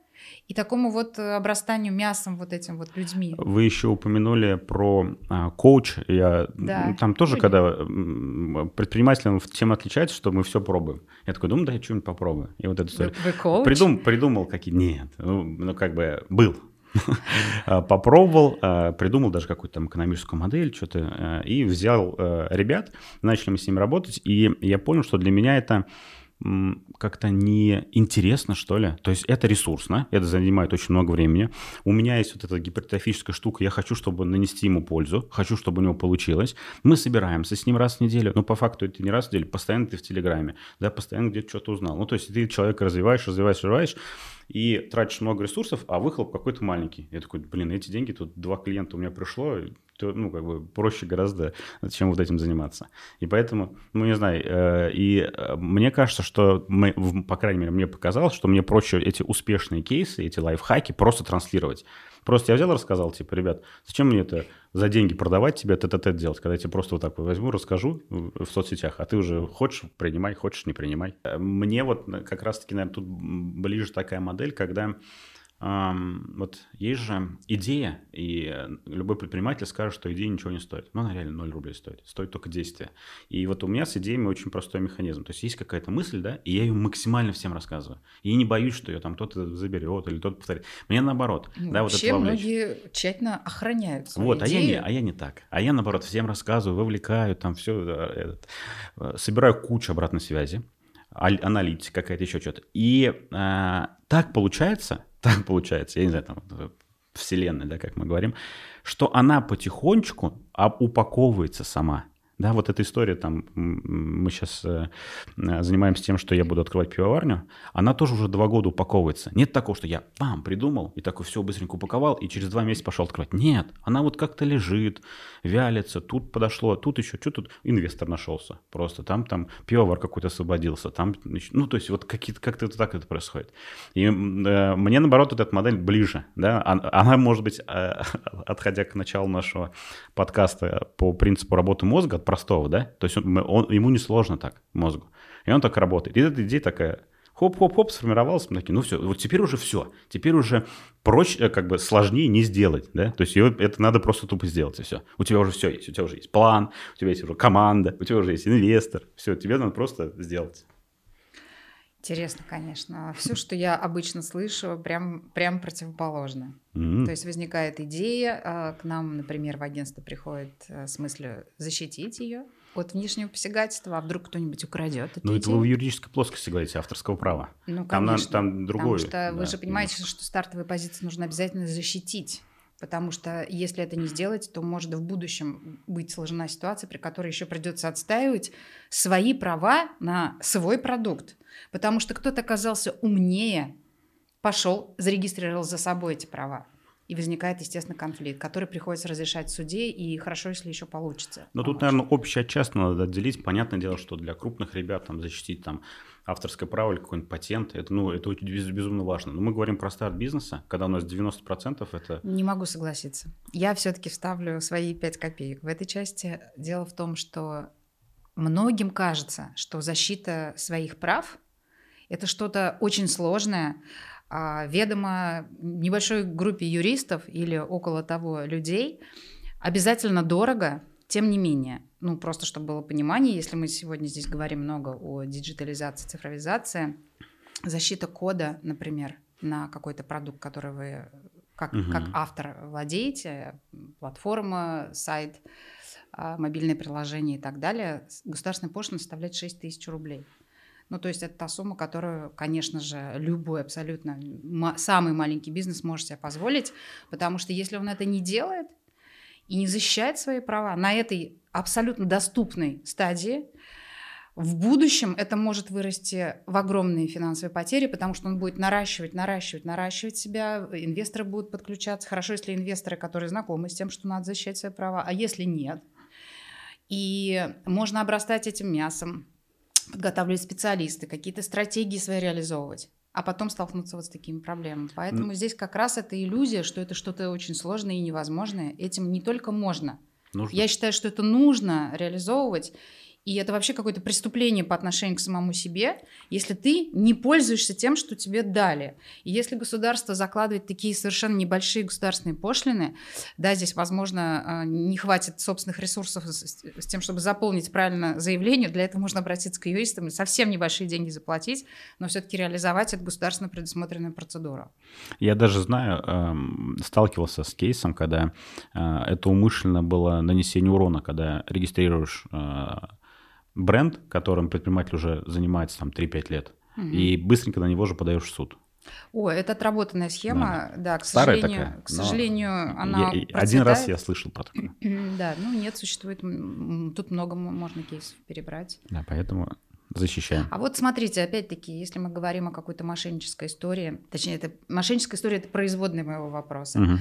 и такому вот э, обрастанию мясом вот этим вот людьми. Вы еще упомянули про а, коуч. Я Да. там тоже, Ну, когда предпринимателям тем отличается, что мы все пробуем. Я такой думаю, да, я что-нибудь попробую. И вот эту Вы, историю. вы коуч? Придум, придумал какие... Нет, ну, ну, как бы был. *laughs* А, Попробовал, а, придумал даже какую-то там экономическую модель, что-то, а, и взял а, ребят, начали мы с ними работать, и я понял, что для меня это как-то не интересно, что ли. То есть это ресурсно, это занимает очень много времени. У меня есть вот эта гипертрофическая штука, я хочу, чтобы нанести ему пользу, хочу, чтобы у него получилось. Мы собираемся с ним раз в неделю, но по факту это не раз в неделю, постоянно ты в Телеграме, да, постоянно где-то что-то узнал. Ну, то есть ты человека развиваешь, развиваешь, развиваешь, и тратишь много ресурсов, а выхлоп какой-то маленький. Я такой, блин, эти деньги, тут два клиента у меня пришло, ну, как бы проще гораздо, чем вот этим заниматься. И поэтому, ну, не знаю, э, и э, мне кажется, что, мы, по крайней мере, мне показалось, что мне проще эти успешные кейсы, эти лайфхаки просто транслировать. Просто я взял и рассказал, типа, ребят, зачем мне это за деньги продавать тебе, тет-а-тет делать, когда я тебе просто вот так возьму, расскажу в соцсетях, а ты уже хочешь принимай, хочешь не принимай. Э, Мне вот как раз-таки, наверное, тут ближе такая модель, когда вот есть же идея, и э, любой предприниматель скажет, что идея ничего не стоит. Ну, она реально 0 рублей стоит. Стоит только действие. И вот у меня с идеями очень простой механизм. То есть есть какая-то мысль, да, и я ее максимально всем рассказываю. И не боюсь, что ее там кто-то заберет или кто-то повторит. Мне наоборот. Ну, да, вот Вообще это вовлечь. многие тщательно охраняют свои Вот, а я, не, идеи. а я не так. А я, наоборот, всем рассказываю, вовлекаю, там все, собираю кучу обратной связи, аналитика какая-то, еще что-то. И э, так получается, *laughs* так получается, я не знаю, там, э, вселенная, да, как мы говорим, что она потихонечку а, упаковывается сама. Да, вот эта история, там, мы сейчас занимаемся тем, что я буду открывать пивоварню, она тоже уже два года упаковывается. Нет такого, что я, пам, придумал, и такой все быстренько упаковал, и через два месяца пошел открывать. Нет, она вот как-то лежит, вялится, тут подошло, тут еще, что тут, инвестор нашелся просто, там, там пивовар какой-то освободился, там, ну, то есть вот какие-то, как-то это так это происходит. И э, мне, наоборот, вот эта модель ближе, да, она, может быть, э, *laughs* отходя к началу нашего подкаста по принципу работы мозга, простого, да? То есть он, он, ему не сложно так, мозгу. И он так работает. И эта идея такая, хоп-хоп-хоп, сформировалась, мы такие, ну все, вот теперь уже все, теперь уже проще, э, как бы сложнее не сделать, да, то есть ее, это надо просто тупо сделать, и все. У тебя уже все есть, у тебя уже есть план, у тебя есть уже команда, у тебя уже есть инвестор, все, тебе надо просто сделать. Интересно, конечно. Все, что я обычно слышу, прям, прям противоположно. Mm-hmm. То есть возникает идея, а, к нам, например, в агентство приходит э, с мыслью защитить ее, от внешнего посягательства, а вдруг кто-нибудь украдет эту Ну, это вы в юридической плоскости говорите, авторского права. Ну, конечно. Там, там другое. Потому что да, вы же понимаете, немножко. что стартовые позиции нужно обязательно защитить. Потому что если это не сделать, то может в будущем быть сложена ситуация, при которой еще придется отстаивать свои права на свой продукт. Потому что кто-то оказался умнее, пошел, зарегистрировал за собой эти права. И возникает, естественно, конфликт, который приходится разрешать в суде, и хорошо, если еще получится. Но тут, наверное, общее от частного надо отделить. Понятное дело, что для крупных ребят там, защитить там, авторское право или какой-нибудь патент, это, ну, это безумно важно. Но мы говорим про старт бизнеса, когда у нас 90% это... Не могу согласиться. Я все-таки вставлю свои 5 копеек. В этой части дело в том, что многим кажется, что защита своих прав – это что-то очень сложное, а, ведомо небольшой группе юристов или около того людей обязательно дорого, тем не менее, ну просто чтобы было понимание, если мы сегодня здесь говорим много о диджитализации, цифровизации, защита кода, например, на какой-то продукт, который вы как, угу. как автор владеете, платформа, сайт, а, мобильное приложение и так далее, государственная пошлина составляет 6 тысяч рублей. Ну, то есть это та сумма, которую, конечно же, любой абсолютно самый маленький бизнес может себе позволить, потому что если он это не делает и не защищает свои права на этой абсолютно доступной стадии, в будущем это может вырасти в огромные финансовые потери, потому что он будет наращивать, наращивать, наращивать себя, инвесторы будут подключаться. Хорошо, если инвесторы, которые знакомы с тем, что надо защищать свои права, а если нет. И можно обрастать этим мясом, подготавливать специалисты, какие-то стратегии свои реализовывать а потом столкнуться вот с такими проблемами. Поэтому mm. здесь как раз эта иллюзия, что это что-то очень сложное и невозможное. Этим не только можно. Нужно. Я считаю, что это нужно реализовывать. И это вообще какое-то преступление по отношению к самому себе, если ты не пользуешься тем, что тебе дали. И если государство закладывает такие совершенно небольшие государственные пошлины, да, здесь, возможно, а, не хватит собственных ресурсов с, тем, чтобы заполнить правильно заявление, для этого можно обратиться к юристам и совсем небольшие деньги заплатить, но все-таки реализовать эту государственно предусмотренную процедуру. Я даже знаю, эм, сталкивался с кейсом, когда э, это умышленно было нанесение урона, когда регистрируешь э, бренд, которым предприниматель уже занимается там 3-5 лет, угу. и быстренько на него же подаешь в суд. О, это отработанная схема, да, да к Старая сожалению, такая, к сожалению, она я, Один раз я слышал про такое. *clears throat* да, ну нет, существует, тут много можно кейсов перебрать. Да, поэтому защищаем. А вот смотрите, опять-таки, если мы говорим о какой-то мошеннической истории, точнее, это мошенническая история, это производная моего вопроса. Угу.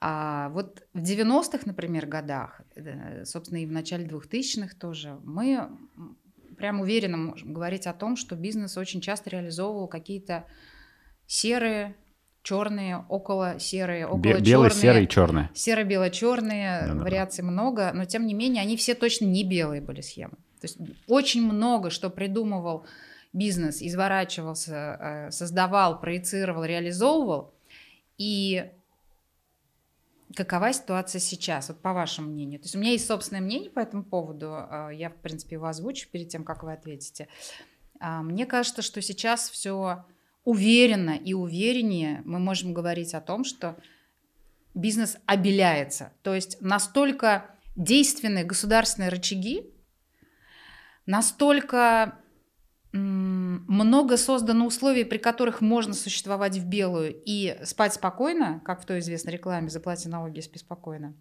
А вот в 90-х, например, годах, э, собственно, и в начале 2000-х тоже, мы прям уверенно можем говорить о том, что бизнес очень часто реализовывал какие-то серые, черные, около серые, около черные. Белые, серые, черные. Серо-бело-черные, да, вариаций да. много, но тем не менее они все точно не белые были схемы. То есть очень много, что придумывал бизнес, изворачивался, э, создавал, проецировал, реализовывал. И Какова ситуация сейчас, вот по вашему мнению? То есть у меня есть собственное мнение по этому поводу, а, я, в принципе, его озвучу перед тем, как вы ответите. А, мне кажется, что сейчас все уверенно и увереннее мы можем говорить о том, что бизнес обеляется. То есть настолько действенные государственные рычаги, настолько много создано условий, при которых можно существовать в белую и спать спокойно, как в той известной рекламе «Заплати налоги, спи спокойно»,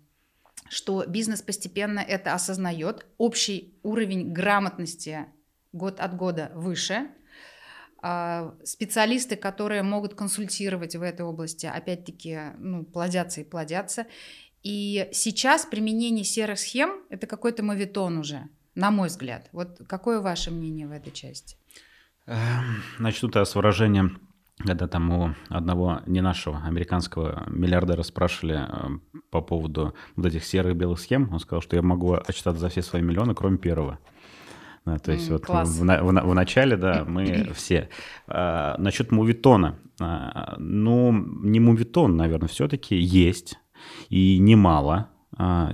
что бизнес постепенно это осознает, общий уровень грамотности год от года выше, а, специалисты, которые могут консультировать в этой области, опять-таки, ну, плодятся и плодятся. И сейчас применение серых схем – это какой-то мавитон уже, на мой взгляд. Вот какое ваше мнение в этой части? Эм, начну тогда с выражения когда там у одного не нашего американского миллиардера спрашивали э, по поводу вот этих серых белых схем, он сказал, что я могу отчитаться за все свои миллионы, кроме первого. Да, то есть mm, вот в, в, в, в начале, да, *clears throat* мы все. А, насчет мувитона. А, ну, не мувитон, наверное, все-таки есть, и немало а,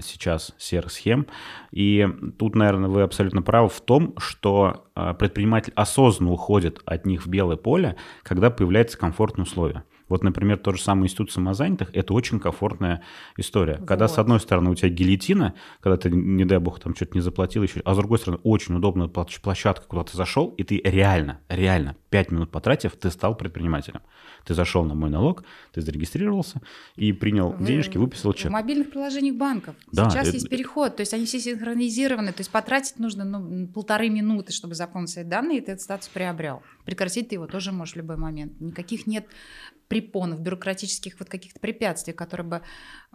сейчас серых схем. И тут, наверное, вы абсолютно правы в том, что а, предприниматель осознанно уходит от них в белое поле, когда появляются комфортные условия. Вот, например, тот же самый институт самозанятых – это очень комфортная история. Вот. Когда, с одной стороны, у тебя гильотина, когда ты, не дай бог, там что-то не заплатил еще, а с другой стороны, очень удобная площадка, куда ты зашел, и ты реально, реально, пять минут потратив, ты стал предпринимателем. Ты зашел на мой налог, ты зарегистрировался и принял в, денежки, выписал чек. В мобильных приложениях банков. Да, Сейчас это... есть переход, то есть они все синхронизированы, то есть потратить нужно ну, полторы минуты, чтобы заполнить свои данные, и ты этот статус приобрел. Прекратить ты его тоже можешь в любой момент. Никаких нет препонов, бюрократических вот каких-то препятствий, которые бы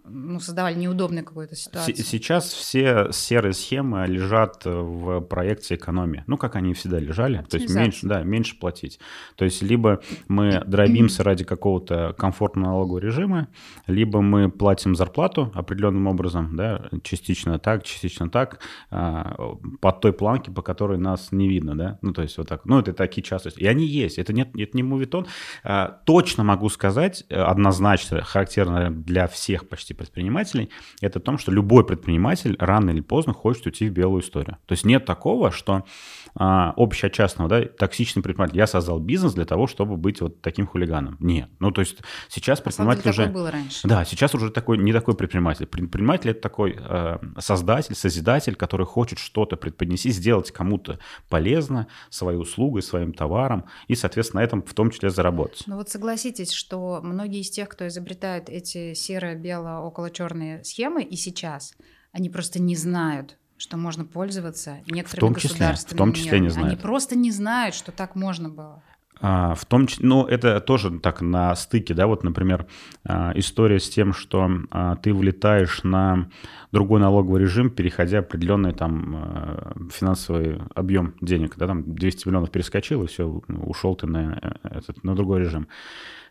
ну, создавали неудобную какую-то ситуацию. Сейчас все серые схемы лежат в проекте экономии. Ну, как они всегда лежали. То есть меньше, да, меньше платить. То есть либо мы дробимся ради какого-то комфортного налогового режима, либо мы платим зарплату определенным образом, да, частично так, частично так, а, под той планке, по которой нас не видно, да. Ну, то есть вот так. Ну, это такие частности. И они есть. Это нет, это не мувитон. А, точно могу сказать, э, однозначно, характерно для всех почти деятельности предпринимателей, это о том, что любой предприниматель рано или поздно хочет уйти в белую историю. То есть нет такого, что а, общечастного, да, токсичный предприниматель, я создал бизнес для того, чтобы быть вот таким хулиганом. Нет. Ну, то есть сейчас предприниматель уже... было раньше. Да, сейчас уже такой, не такой предприниматель. Предприниматель – это такой э, создатель, созидатель, который хочет что-то предподнести, сделать кому-то полезно своей услугой, своим товаром, и, соответственно, на этом в том числе заработать. Ну вот согласитесь, что многие из тех, кто изобретают эти серо-бело около черные схемы и сейчас, они просто не знают, что можно пользоваться некоторыми в том числе, в том числе не знают. Они просто не знают, что так можно было. А, в том числе, ну, это тоже так на стыке, да, вот, например, а, история с тем, что а, ты влетаешь на другой налоговый режим, переходя определенный там а, финансовый объем денег, да, там 200 миллионов перескочил, и все, ушел ты на, э, этот, на другой режим.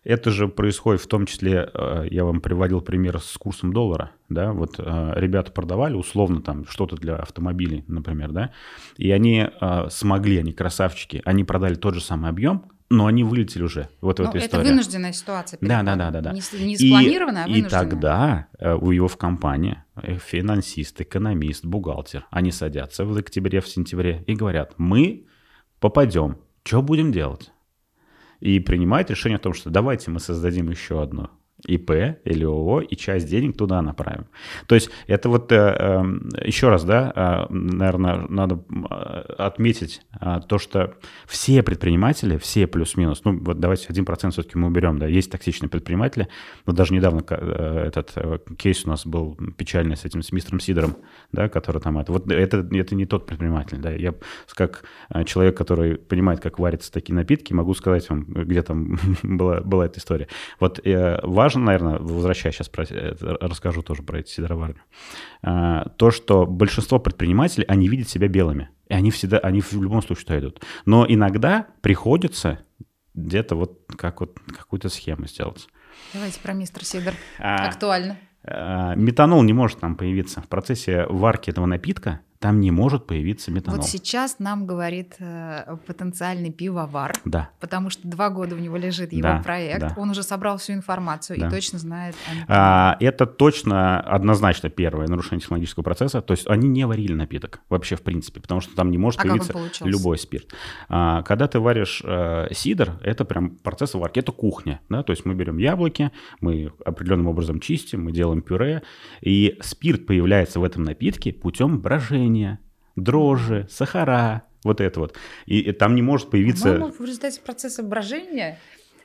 Это же происходит в том числе, э, я вам приводил пример с курсом доллара, да, вот э, ребята продавали условно там что-то для автомобилей, например, да, и они э, смогли, они красавчики, они продали тот же самый объем, но они вылетели уже. Вот ну, историю. Это вынужденная ситуация. Да, да, да, да, да. Не, не спланированная, и, а вынужденная. И тогда у его в компании финансист, экономист, бухгалтер, они садятся в октябре, в сентябре и говорят, мы попадем, что будем делать? И принимает решение о том, что давайте мы создадим еще одно ИП или ООО и часть денег туда направим. То есть это вот э, эм, еще раз, да, э, наверное, надо э, отметить то, что все предприниматели, все плюс-минус, ну вот давайте 1% все-таки мы уберем, да, есть токсичные предприниматели, но даже недавно этот кейс у нас был печальный с этим, с мистером Сидором, да, который там это, вот это, это не тот предприниматель, да, я как человек, который понимает, как варятся такие напитки, могу сказать вам, где там *laughs* была, была эта история. Вот важно важно, наверное, возвращаясь сейчас, про, расскажу тоже про эти сидороварни, а, то, что большинство предпринимателей, они видят себя белыми. И они всегда, они в любом случае туда идут. Но иногда приходится где-то вот как вот какую-то схему сделать. Давайте про мистер Сидор. А, Актуально. А, метанол не может там появиться в процессе варки этого напитка там не может появиться метанол. Вот сейчас нам говорит э, потенциальный пивовар, да. потому что два года у него лежит его да, проект, да. он уже собрал всю информацию да. и точно знает. А, это точно однозначно первое нарушение технологического процесса, то есть они не варили напиток вообще в принципе, потому что там не может а появиться любой спирт. А, когда ты варишь э, сидр, это прям процесс варки, это кухня, да, то есть мы берем яблоки, мы определенным образом чистим, мы делаем пюре, и спирт появляется в этом напитке путем брожения брожения, дрожжи, сахара, вот это вот. И, и там не может появиться... По-моему, в результате процесса брожения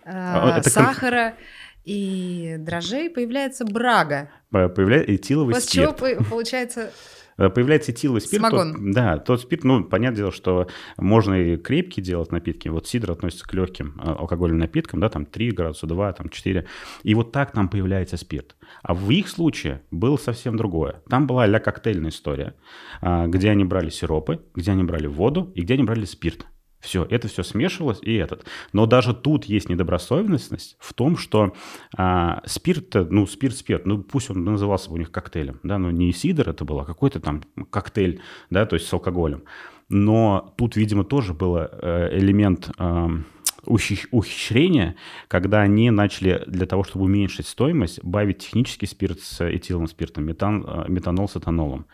э, это сахара как... и дрожжей появляется брага. Появляется этиловый После спирт. чего получается Э, появляется этиловый спирт. Самогон. Тот, да, тот спирт, ну, понятное дело, что можно и крепкие делать напитки. Вот сидр относится к легким э, алкогольным напиткам, да, там 3 градуса, 2, там 4. И вот так там появляется спирт. А в их случае было совсем другое. Там была ля коктейльная история, а, где они брали сиропы, где они брали воду и где они брали спирт. Все, это все смешивалось и этот. Но даже тут есть недобросовестность в том, что а, спирт, ну, спирт-спирт, ну, пусть он назывался бы у них коктейлем, да, но не сидр это было, а какой-то там коктейль, да, то есть с алкоголем. Но тут, видимо, тоже был э, элемент э, ухищрения, когда они начали для того, чтобы уменьшить стоимость, бавить технический спирт с этиловым спиртом, метан, э, метанол с этанолом.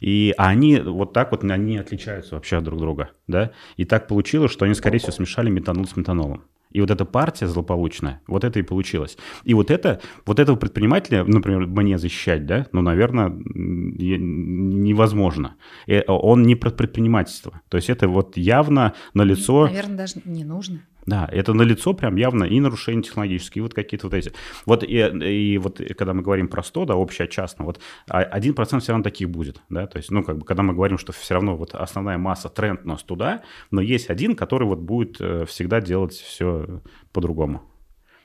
И они вот так вот, они отличаются вообще от друг друга, да. И так получилось, что они, скорее всего, смешали метанол с метанолом. И вот эта партия злополучная, вот это и получилось. И вот это, вот этого предпринимателя, например, мне защищать, да, ну, наверное, невозможно. И он не про предпринимательство. То есть это вот явно на лицо. Наверное, даже не нужно. Да, это на лицо прям явно и нарушения технологические, и вот какие-то вот эти. Вот и, и вот когда мы говорим про 100, да, общее частно, вот 1% все равно таких будет, да, то есть, ну, как бы, когда мы говорим, что все равно вот основная масса, тренд нас туда, но есть один, который вот будет э, всегда делать все по-другому.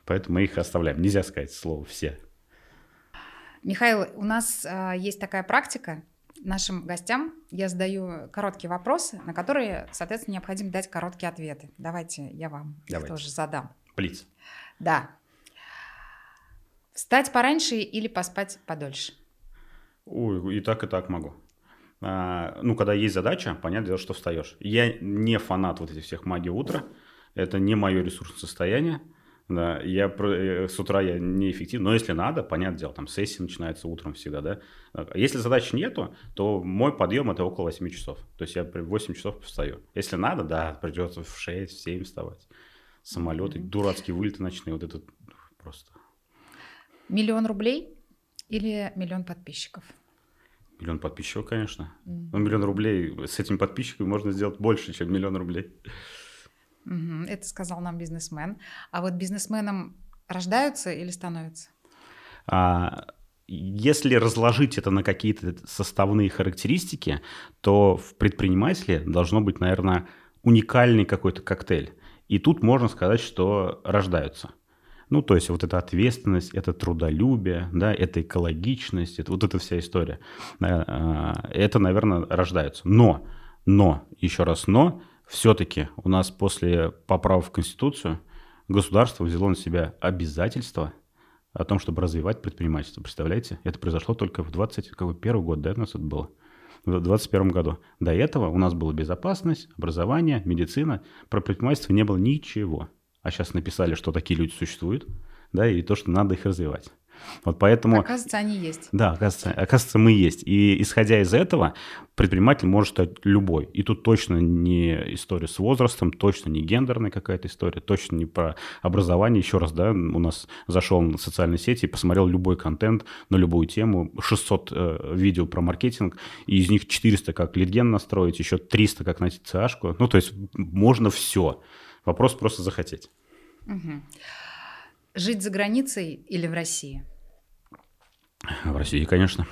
Поэтому мы их оставляем. Нельзя сказать слово «все». Михаил, у нас э, есть такая практика, нашим гостям я задаю короткие вопросы, на которые, соответственно, необходимо дать короткие ответы. Давайте я вам Давайте. их тоже задам. Плиц. Да. Встать пораньше или поспать подольше? Ой, и так, и так могу. А, ну, когда есть задача, понятное дело, что встаешь. Я не фанат вот этих всех магии утра. Это не мое ресурсное состояние. Да, я э, с утра я неэффективен, но если надо, понятное дело, там сессия начинается утром всегда, да. Если задач нету, то мой подъем это около 8 часов. То есть я при 8 часов встаю. Если надо, да, придется в 6-7 вставать. Самолеты, mm-hmm. дурацкие вылеты ночные, вот это просто. Миллион рублей или миллион подписчиков? Миллион подписчиков, конечно. Mm-hmm. Но миллион рублей с этими подписчиками можно сделать больше, чем миллион рублей. Угу, это сказал нам бизнесмен. А вот бизнесменом рождаются или становятся? А, если разложить это на какие-то составные характеристики, то в предпринимателе должно быть, наверное, уникальный какой-то коктейль. И тут можно сказать, что рождаются. Ну, то есть вот эта ответственность, это трудолюбие, да, это экологичность, это вот эта вся история. А, это, наверное, рождаются. Но, но, еще раз но, все-таки у нас после поправок в Конституцию государство взяло на себя обязательство о том, чтобы развивать предпринимательство. Представляете? Это произошло только в 21 год, да, у нас это было? В 2021 году. До этого у нас была безопасность, образование, медицина. Про предпринимательство не было ничего. А сейчас написали, что такие люди существуют, да, и то, что надо их развивать. Вот поэтому... Оказывается, они есть. Да, оказывается, оказывается, мы есть. И исходя из этого, предприниматель может стать любой. И тут точно не история с возрастом, точно не гендерная какая-то история, точно не про образование. Еще раз, да, у нас зашел на социальные сети и посмотрел любой контент на любую тему, 600 э, видео про маркетинг, и из них 400 как лидген настроить, еще 300 как найти CA-шку. Ну, то есть можно все. Вопрос просто захотеть. Угу. Жить за границей или в России? В России, конечно.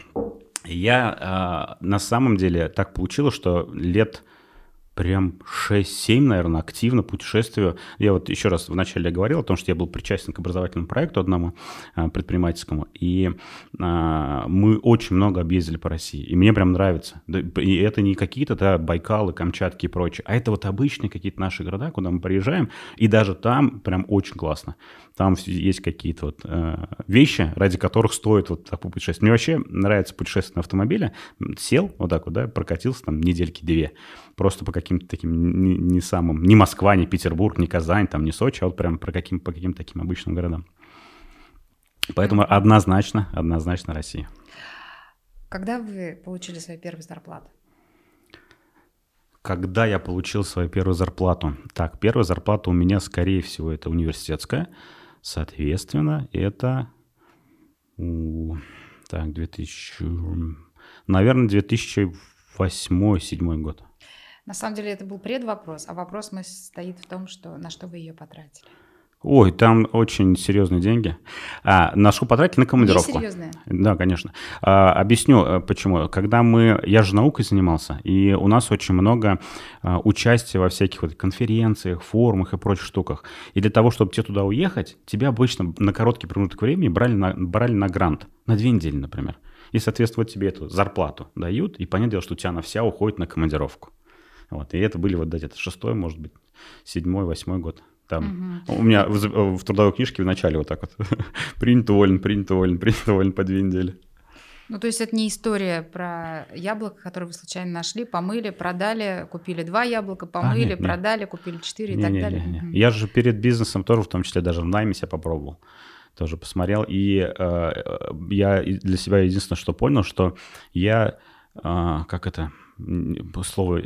Я э, на самом деле так получилось, что лет прям 6-7, наверное, активно путешествую. Я вот еще раз вначале говорил о том, что я был причастен к образовательному проекту одному а, предпринимательскому, и а, мы очень много объездили по России, и мне прям нравится. И это не какие-то да, Байкалы, Камчатки и прочее, а это вот обычные какие-то наши города, куда мы приезжаем, и даже там прям очень классно. Там есть какие-то вот э, вещи, ради которых стоит вот так путешествовать. Мне вообще нравится путешествовать на автомобиле. Сел вот так вот, да, прокатился там недельки две, просто по каким-то таким не, не самым, ни Москва, ни Петербург, ни Казань, там, ни Сочи, а вот прям про каким, по каким-то таким обычным городам. Поэтому однозначно, однозначно Россия. Когда вы получили свою первую зарплату? Когда я получил свою первую зарплату? Так, первая зарплата у меня, скорее всего, это университетская. Соответственно, это... Так, 2000... Наверное, 2008-2007 год. На самом деле это был предвопрос, а вопрос мой состоит в том, что на что вы ее потратили. Ой, там очень серьезные деньги. А, на что потратили на командировку. Не серьезные? Да, конечно. А, объясню, э, почему. Когда мы... Я же наукой занимался, и у нас очень много а, участия во всяких вот конференциях, форумах и прочих штуках. И для того, чтобы тебе туда уехать, тебя обычно на короткий промежуток времени брали на, брали на грант. На две недели, например. И, соответственно, тебе эту зарплату дают, и понятное дело, что у тебя она вся уходит на командировку. Вот, и это были вот где-то шестой, может быть, седьмой, восьмой год. Там. Угу. У меня в, в трудовой книжке в начале вот так вот. *laughs* принят уволен, принят уволен, принят уволен по две недели. Ну, то есть это не история про яблоко, которое вы случайно нашли, помыли, продали, купили два яблока, помыли, а, нет, продали, нет. купили четыре и не, так не, далее. Не, не. Я же перед бизнесом тоже, в том числе даже в найме себя попробовал. Тоже посмотрел. И э, я для себя единственное, что понял, что я, э, как это, слово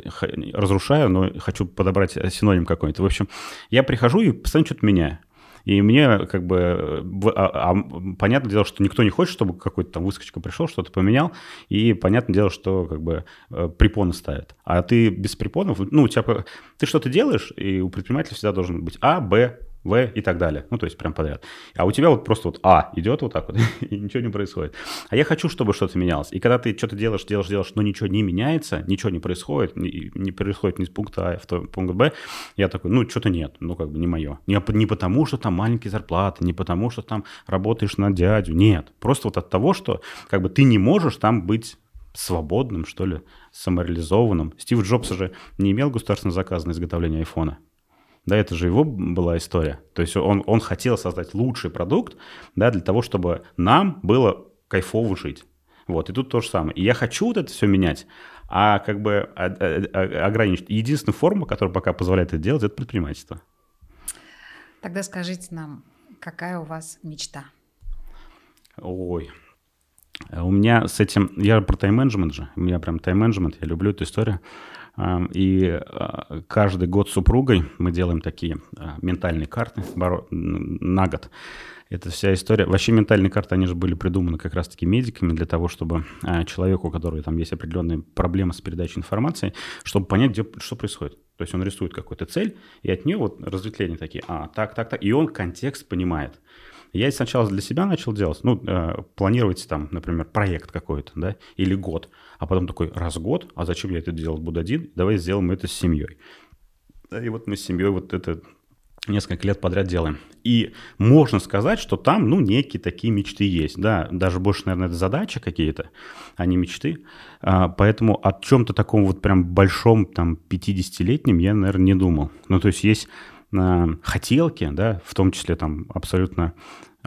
разрушаю, но хочу подобрать синоним какой-то. В общем, я прихожу и постоянно что-то меняю. И мне как бы а, а, понятное дело, что никто не хочет, чтобы какой-то там выскочка пришел, что-то поменял, и понятное дело, что как бы э, препоны ставят. А ты без препонов, ну, у тебя, ты что-то делаешь, и у предпринимателя всегда должен быть А, Б, в и так далее. Ну, то есть прям подряд. А у тебя вот просто вот А идет вот так вот, *laughs* и ничего не происходит. А я хочу, чтобы что-то менялось. И когда ты что-то делаешь, делаешь, делаешь, но ничего не меняется, ничего не происходит, не, происходит ни с пункта А в пункт Б, я такой, ну, что-то нет, ну, как бы не мое. Не, не потому, что там маленькие зарплаты, не потому, что там работаешь на дядю, нет. Просто вот от того, что как бы ты не можешь там быть свободным, что ли, самореализованным. Стив Джобс же не имел государственного заказа на изготовление айфона. Да, это же его была история. То есть он, он хотел создать лучший продукт, да, для того, чтобы нам было кайфово жить. Вот, и тут то же самое. И я хочу вот это все менять, а как бы ограничить. Единственная форма, которая пока позволяет это делать, это предпринимательство. Тогда скажите нам, какая у вас мечта? Ой, у меня с этим, я про тайм-менеджмент же, у меня прям тайм-менеджмент, я люблю эту историю. И а, каждый год с супругой мы делаем такие а, ментальные карты на год. Это вся история. Вообще ментальные карты, они же были придуманы как раз-таки медиками для того, чтобы а, человеку, у которого там есть определенные проблемы с передачей информации, чтобы понять, где, что происходит. То есть он рисует какую-то цель, и от нее вот разветвления такие, а, так, так, так, и он контекст понимает. Я сначала для себя начал делать, ну, э, планировать там, например, проект какой-то, да, или год, а потом такой, раз год, а зачем я это делать буду один, давай сделаем это с семьей. И вот мы с семьей вот это несколько лет подряд делаем. И можно сказать, что там, ну, некие такие мечты есть, да, даже больше, наверное, это задачи какие-то, а не мечты. А, поэтому о чем-то таком вот прям большом, там, 50-летнем я, наверное, не думал. Ну, то есть есть а, хотелки, да, в том числе там абсолютно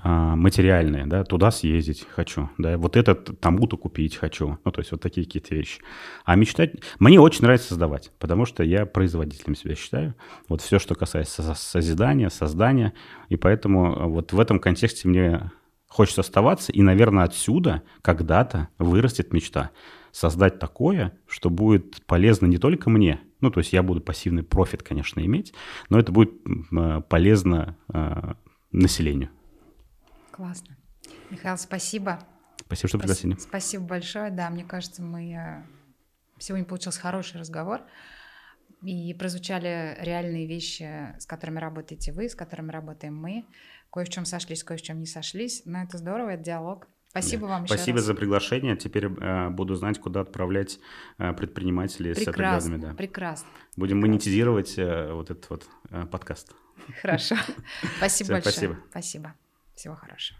а, материальные, да, туда съездить хочу, да, вот это тому-то купить хочу, ну, то есть вот такие какие-то вещи. А мечтать... Мне очень нравится создавать, потому что я производителем себя считаю. Вот все, что касается созидания, создания, и поэтому вот в этом контексте мне хочется оставаться, и, наверное, отсюда когда-то вырастет мечта создать такое, что будет полезно не только мне, ну, то есть я буду пассивный профит, конечно, иметь, но это будет а, полезно э, населению. Классно. Михаил, спасибо. Спасибо, что пригласили. Спасибо большое. Да, мне кажется, мы э, сегодня получился хороший разговор. И прозвучали реальные вещи, с которыми работаете вы, с которыми работаем мы. Кое в чем сошлись, кое в чем не сошлись. Но это здорово, это диалог. Спасибо да. вам еще Спасибо раз. за приглашение. Теперь э, буду знать, куда отправлять э, предпринимателей прекрасно, с определенными. Да. Прекрасно. Будем прекрасно. монетизировать э, вот этот вот э, подкаст. Хорошо. *laughs* Спасибо большое. Спасибо. Спасибо. Всего хорошего.